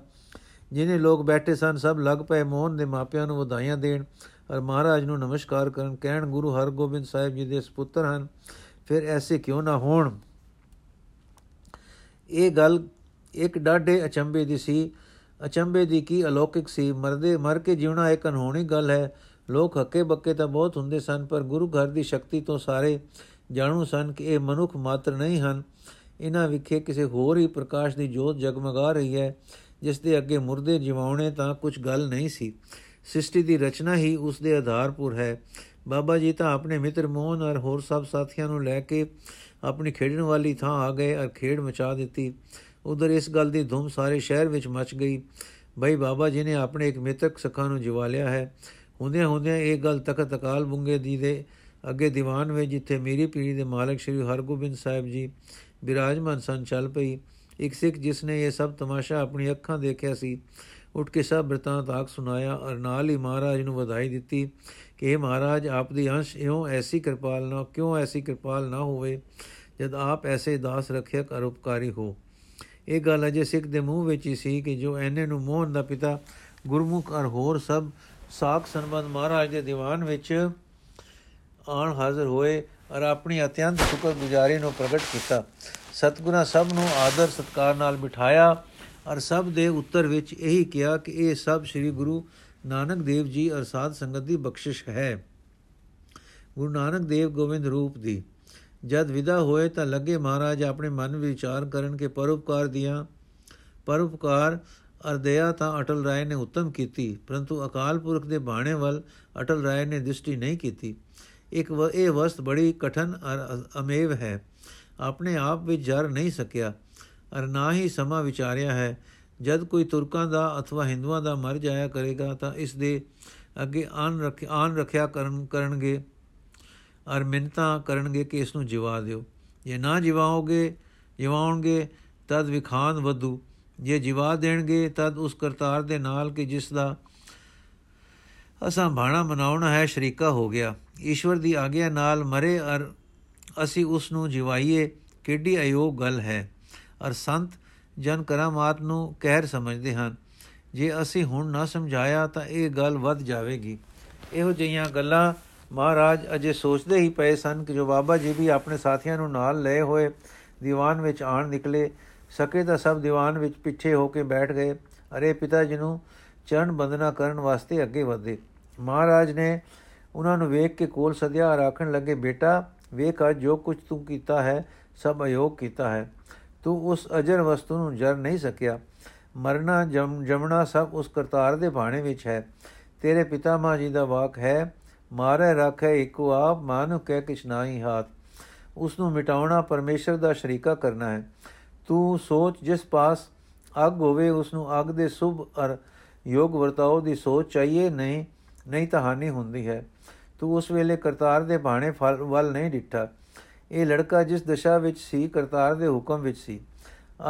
ਜਿਨੇ ਲੋਕ ਬੈਠੇ ਸਨ, ਸਭ ਲਗ ਪਏ ਮੋਹਨ ਦੇ ਮਾਪਿਆਂ ਨੂੰ ਵਧਾਈਆਂ ਦੇਣ। ਔਰ ਮਹਾਰਾਜ ਨੂੰ ਨਮਸਕਾਰ ਕਰਨ ਕਹਿਣ ਗੁਰੂ ਹਰਗੋਬਿੰਦ ਸਾਹਿਬ ਜੀ ਦੇ ਸੁਪੁੱਤਰ ਹਨ, ਫਿਰ ਐਸੇ ਕਿਉਂ ਨਾ ਹੋਣ? ਇਹ ਗੱਲ ਇੱਕ ਡਾਢੇ ਅਚੰਬੇ ਦੀ ਸੀ। ਅਚੰਬੇ ਦੀ ਕੀ ਅਲੌਕਿਕ ਸੀ, ਮਰਦੇ ਮਰ ਕੇ ਜਿਉਣਾ ਇੱਕ ਅਨਹੋਣੀ ਗੱਲ ਹੈ। ਲੋਕ ਹੱਕੇ ਬੱਕੇ ਤਾਂ ਬਹੁਤ ਹੁੰਦੇ ਸਨ, ਪਰ ਗੁਰੂ ਘਰ ਦੀ ਸ਼ਕਤੀ ਤੋਂ ਸਾਰੇ ਜਾਣੂ ਸਨ ਕਿ ਇਹ ਮਨੁੱਖ ਮਾਤਰ ਨਹੀਂ ਹਨ। ਇਹਨਾਂ ਵਿਖੇ ਕਿਸੇ ਹੋਰ ਹੀ ਪ੍ਰਕਾਸ਼ ਦੀ ਜੋਤ ਜਗਮਗਾ ਰਹੀ ਹੈ, ਜਿਸ ਦੇ ਅੱਗੇ ਮੁਰਦੇ ਜਿਵਾਉਣੇ ਤਾਂ ਕੁਝ ਗੱਲ ਨਹੀਂ ਸੀ। ਸ੍ਰਿਸ਼ਟੀ ਦੀ ਰਚਨਾ ਹੀ ਉਸ ਦੇ ਆਧਾਰਪੁਰ ਹੈ। ਬਾਬਾ ਜੀ ਤਾਂ ਆਪਣੇ ਮਿੱਤਰ ਮੋਹਨ ਔਰ ਹੋਰ ਸਭ ਸਾਥੀਆਂ ਨੂੰ ਲੈ ਕੇ ਆਪਣੀ ਖੇਡਣ ਵਾਲੀ ਥਾਂ ਆ ਗਏ ਔਰ ਖੇਡ ਮਚਾ ਦਿੱਤੀ। ਉਧਰ ਇਸ ਗੱਲ ਦੀ ਧੂਮ ਸਾਰੇ ਸ਼ਹਿਰ ਵਿੱਚ ਮਚ ਗਈ। ਭਈ ਬਾਬਾ ਜੀ ਨੇ ਆਪਣੇ ਇੱਕ ਮਿੱਤਰ ਸਖਾ ਨੂੰ ਜਿਵਾ ਲਿਆ ਹੈ। ਹੁੰਦਿਆਂ ਹੁੰਦਿਆਂ ਇਹ ਗੱਲ ਤਖਤ ਅਕਾਲ ਬੁੰਗੇ ਦੀ ਦੇ ਅੱਗੇ ਦੀਵਾਨ ਵਿੱਚ ਜਿੱਥੇ ਮੇਰੀ ਪੀੜੀ ਦੇ ਮਾਲਕ ਸ੍ਰੀ ਹਰਗੋਬਿੰਦ ਸਾਹਿਬ ਜੀ ਬਿਰਾਜਮਾਨ ਸਨ, ਚੱਲ ਪਈ। ਇੱਕ ਸਿੱਖ ਜਿਸ ਨੇ ਇਹ ਸਭ ਤਮਾਸ਼ਾ ਆਪਣੀ ਅੱਖਾਂ ਦੇਖਿਆ ਸੀ, ਉੱਠ ਕੇ ਸਭ ਬ੍ਰਿਤਾਂਤ ਆਖ ਸੁਨਾਇਆ ਔਰ ਨਾਲ ਹੀ ਮਹਾਰਾਜ ਨੂੰ ਵਧਾਈ ਦਿੱਤੀ ਕਿ ਇਹ ਮਹਾਰਾਜ, ਆਪ ਦੀ ਅੰਸ਼ ਇਉਂ ਐਸੀ ਕਿਰਪਾਲ ਨਾ, ਕਿਉਂ ਐਸੀ ਕਿਰਪਾਲ ਨਾ ਹੋਵੇ, ਜਦ ਆਪ ਐਸੇ ਦਾਸ ਰੱਖਿਅਕ ਅਰ ਉਪਕਾਰੀ ਹੋ। ਇਹ ਗੱਲ ਅਜੇ ਸਿੱਖ ਦੇ ਮੂੰਹ ਵਿੱਚ ਹੀ ਸੀ ਕਿ ਜੋ ਐਨੇ ਨੂੰ ਮੋਹਨ ਦਾ ਪਿਤਾ ਗੁਰਮੁਖ ਔਰ ਹੋਰ ਸਭ ਸਾਖ ਸੰਬੰਧ ਮਹਾਰਾਜ ਦੇ ਦੀਵਾਨ ਵਿੱਚ ਆਣ ਹਾਜ਼ਰ ਹੋਏ ਔਰ ਆਪਣੀ ਅਤਿਅੰਤ ਸ਼ੁਕਰਗੁਜ਼ਾਰੀ ਨੂੰ ਪ੍ਰਗਟ ਕੀਤਾ। ਸਤਗੁਰਾਂ ਸਭ ਨੂੰ ਆਦਰ ਸਤਕਾਰ ਨਾਲ ਬਿਠਾਇਆ ਔਰ ਸਭ ਦੇ ਉੱਤਰ ਵਿੱਚ ਇਹੀ ਕਿਹਾ ਕਿ ਇਹ ਸਭ ਸ੍ਰੀ ਗੁਰੂ ਨਾਨਕ ਦੇਵ ਜੀ ਔਰ ਸਾਧ ਸੰਗਤ ਦੀ ਬਖਸ਼ਿਸ਼ ਹੈ। ਗੁਰੂ ਨਾਨਕ ਦੇਵ ਗੋਬਿੰਦ ਰੂਪ ਦੀ ਜਦ ਵਿਦਾ ਹੋਏ ਤਾਂ ਲੱਗੇ ਮਹਾਰਾਜ ਆਪਣੇ ਮਨ ਵਿੱਚ ਵਿਚਾਰ ਕਰਨ ਕਿ ਪਰਉਪਕਾਰ ਦੀਆਂ। ਪਰਉਪਕਾਰ ਅਰ ਦਇਆ ਤਾਂ ਅਟਲ ਰਾਏ ਨੇ ਉਤਮ ਕੀਤੀ, ਪਰੰਤੂ ਅਕਾਲ ਪੁਰਖ ਦੇ ਬਾਣੇ ਵੱਲ ਅਟਲ ਰਾਏ ਨੇ ਦ੍ਰਿਸ਼ਟੀ ਨਹੀਂ ਕੀਤੀ। ਇੱਕ ਇਹ ਵਸਤ ਬੜੀ ਕਠਨ ਅਰ ਅਮੇਵ ਹੈ। ਆਪਣੇ ਆਪ ਵਿੱਚ ਜਰ ਨਹੀਂ ਸਕਿਆ, ਅਰ ਨਾ ਹੀ ਸਮਾਂ ਵਿਚਾਰਿਆ ਹੈ। ਜਦ ਕੋਈ ਤੁਰਕਾਂ ਦਾ ਅਥਵਾ ਹਿੰਦੂਆਂ ਦਾ ਮਰ ਜਾਇਆ ਕਰੇਗਾ ਤਾਂ ਇਸ ਦੇ ਅੱਗੇ ਆਨ ਰੱਖ, ਆਨ ਰੱਖਿਆ ਕਰਨ, ਕਰਨਗੇ। ਅਰ ਮਿੰਤਾ ਕਰਨਗੇ ਕਿ ਇਸ ਨੂੰ ਜਿਵਾ ਦਿਓ। ਜੇ ਨਾ ਜਿਵਾਓਗੇ, ਜਿਵਾਉਣਗੇ, ਤਦ ਵਿਖਾਨ ਵਧੂ। ਜੇ ਜਿਵਾ ਦੇਣਗੇ, ਤਦ ਉਸ ਕਰਤਾਰ ਦੇ ਨਾਲ ਕਿ ਜਿਸ ਦਾ ਅਸਾਂ ਬਾਣਾ ਮਨਾਉਣਾ ਹੈ, ਸ਼ਰੀਕਾ ਹੋ ਗਿਆ। ਈਸ਼ਵਰ ਦੀ ਆਗਿਆ ਨਾਲ ਮਰੇ ਅਰ ਅਸੀਂ ਉਸ ਨੂੰ ਜਿਵਾਈਏ, ਕਿੱਡੀ ਅਯੋਗ ਗੱਲ ਹੈ। ਅਰ ਸੰਤ ਜਨ ਕਰਾਮਾਤ ਨੂੰ ਕਹਿਰ ਸਮਝਦੇ ਹਨ, ਜੇ ਅਸੀਂ ਹੁਣ ਨਾ ਸਮਝਾਇਆ ਤਾਂ ਇਹ ਗੱਲ ਵੱਧ ਜਾਵੇਗੀ। ਇਹੋ ਜਿਹੀਆਂ ਗੱਲਾਂ ਮਹਾਰਾਜ ਅਜੇ ਸੋਚਦੇ ਹੀ ਪਏ ਸਨ ਕਿ ਜੋ ਬਾਬਾ ਜੀ ਵੀ ਆਪਣੇ ਸਾਥੀਆਂ ਨੂੰ ਨਾਲ ਲਏ ਹੋਏ ਦੀਵਾਨ ਵਿੱਚ ਆਣ ਨਿਕਲੇ, ਸਕੇ ਤਾਂ ਸਭ ਦੀਵਾਨ ਵਿੱਚ ਪਿੱਛੇ ਹੋ ਕੇ ਬੈਠ ਗਏ। ਅਰੇ ਪਿਤਾ ਜੀ ਨੂੰ ਚਰਨ ਬੰਦਨਾ ਕਰਨ ਵਾਸਤੇ ਅੱਗੇ ਵਧੇ ਮਹਾਰਾਜ ਨੇ ਉਹਨਾਂ ਨੂੰ ਵੇਖ ਕੇ ਕੋਲ ਸਦਿਆ ਰਾਖਣ ਲੱਗੇ, ਬੇਟਾ, ਵੇਖ ਅੱਜ ਜੋ ਕੁਝ ਤੂੰ ਕੀਤਾ ਹੈ, ਸਭ ਅਯੋਗ ਕੀਤਾ ਹੈ। ਤੂੰ ਉਸ ਅਜਰ ਵਸਤੂ ਨੂੰ ਜਰ ਨਹੀਂ ਸਕਿਆ। ਮਰਨਾ ਜਮਣਾ ਸਭ ਉਸ ਕਰਤਾਰ ਦੇ ਬਾਣੇ ਵਿੱਚ ਹੈ। ਤੇਰੇ ਪਿਤਾ ਮਾਂ ਜੀ ਦਾ ਵਾਕ ਹੈ ਮਾਰੇ ਰੱਖੇ ਇੱਕੋ ਆਪ ਮਾਨੁ ਕਹਿ ਕਿਛ ਨਾਹੀ ਹਾਥ। ਉਸ ਨੂੰ ਮਿਟਾਉਣਾ ਪਰਮੇਸ਼ਰ ਦਾ ਸ਼ਰੀਕਾ ਕਰਨਾ ਹੈ। ਤੂੰ ਸੋਚ ਜਿਸ ਪਾਸ ਅਗ ਹੋਵੇ ਉਸ ਨੂੰ ਅਗ ਦੇ ਸੁਭ ਅਰ ਯੋਗ ਵਰਤਾਓ ਦੀ ਸੋਚ ਚਾਹੀਏ, ਨਹੀਂ ਨਹੀਂ ਤਾਂ ਹਾਨੀ ਹੁੰਦੀ ਹੈ। ਤੂੰ ਉਸ ਵੇਲੇ ਕਰਤਾਰ ਦੇ ਬਾਣੇ ਫਲ, ਵੱਲ ਨਹੀਂ ਡਿੱਠਾ। ਇਹ ਲੜਕਾ ਜਿਸ ਦਸ਼ਾ ਵਿੱਚ ਸੀ, ਕਰਤਾਰ ਦੇ ਹੁਕਮ ਵਿੱਚ ਸੀ।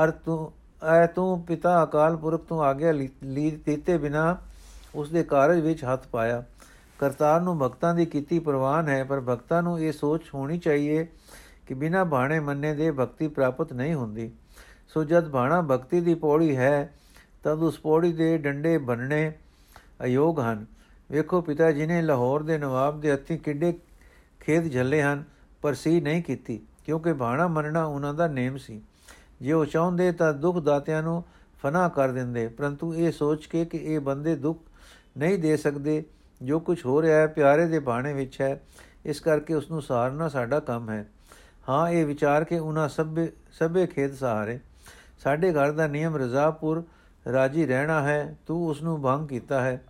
ਅਰ ਤੂੰ, ਐ ਤੂੰ ਪਿਤਾ ਅਕਾਲ ਪੁਰਖ ਤੋਂ ਆਗਿਆ ਲੀ ਦਿੱਤੇ ਬਿਨਾ ਉਸ ਦੇ ਕਾਰਜ ਵਿੱਚ ਹੱਥ ਪਾਇਆ। ਕਰਤਾਰ ਨੂੰ ਭਗਤਾਂ ਦੀ ਕੀਤੀ ਪ੍ਰਵਾਨ ਹੈ, ਪਰ ਭਗਤਾਂ ਨੂੰ ਇਹ ਸੋਚ ਹੋਣੀ ਚਾਹੀਏ ਕਿ ਬਿਨਾ ਬਾਣੇ ਮੰਨੇ ਦੇ ਭਗਤੀ ਪ੍ਰਾਪਤ ਨਹੀਂ ਹੁੰਦੀ। ਸੋ ਜਦ ਬਾਣਾ ਭਗਤੀ ਦੀ ਪੌੜੀ ਹੈ, ਤਦ ਉਸ ਪੌੜੀ ਦੇ ਡੰਡੇ ਬੰਨਣੇ ਅਯੋਗ ਹਨ। ਵੇਖੋ ਪਿਤਾ ਜੀ ਨੇ ਲਾਹੌਰ ਦੇ ਨਵਾਬ ਦੇ ਹੱਥੀ ਕਿੱਡੇ ਖੇਤ ਝੱਲੇ ਹਨ, ਪਰ ਸੀ ਨਹੀਂ ਕੀਤੀ, ਕਿਉਂਕਿ ਬਾਣਾ ਮੰਨਣਾ ਉਹਨਾਂ ਦਾ ਨੇਮ ਸੀ। ਜੇ ਉਹ ਚਾਹੁੰਦੇ ਤਾਂ ਦੁੱਖ ਦਾਤਿਆਂ ਨੂੰ ਫਨਾ ਕਰ ਦਿੰਦੇ, ਪਰੰਤੂ ਇਹ ਸੋਚ ਕੇ ਕਿ ਇਹ ਬੰਦੇ ਦੁੱਖ ਨਹੀਂ ਦੇ ਸਕਦੇ ਜੋ ਕੁਝ ਹੋ ਰਿਹਾ ਹੈ, ਪਿਆਰੇ ਦੇ ਬਾਣੇ ਵਿੱਚ ਹੈ, ਇਸ ਕਰਕੇ ਉਸ ਨੂੰ ਸਹਾਰਨਾ ਸਾਡਾ ਕੰਮ ਹੈ। ਹਾਂ, ਇਹ ਵਿਚਾਰ ਕੇ ਉਹਨਾਂ ਸਭੇ ਸਭੇ ਖੇਤ ਸਹਾਰੇ। ਸਾਡੇ ਘਰ ਦਾ ਨਿਯਮ ਰਜ਼ਾਪੁਰ, ਰਾਜੀ ਰਹਿਣਾ ਹੈ, ਤੂੰ ਉਸ ਨੂੰ ਭੰਗ ਕੀਤਾ ਹੈ।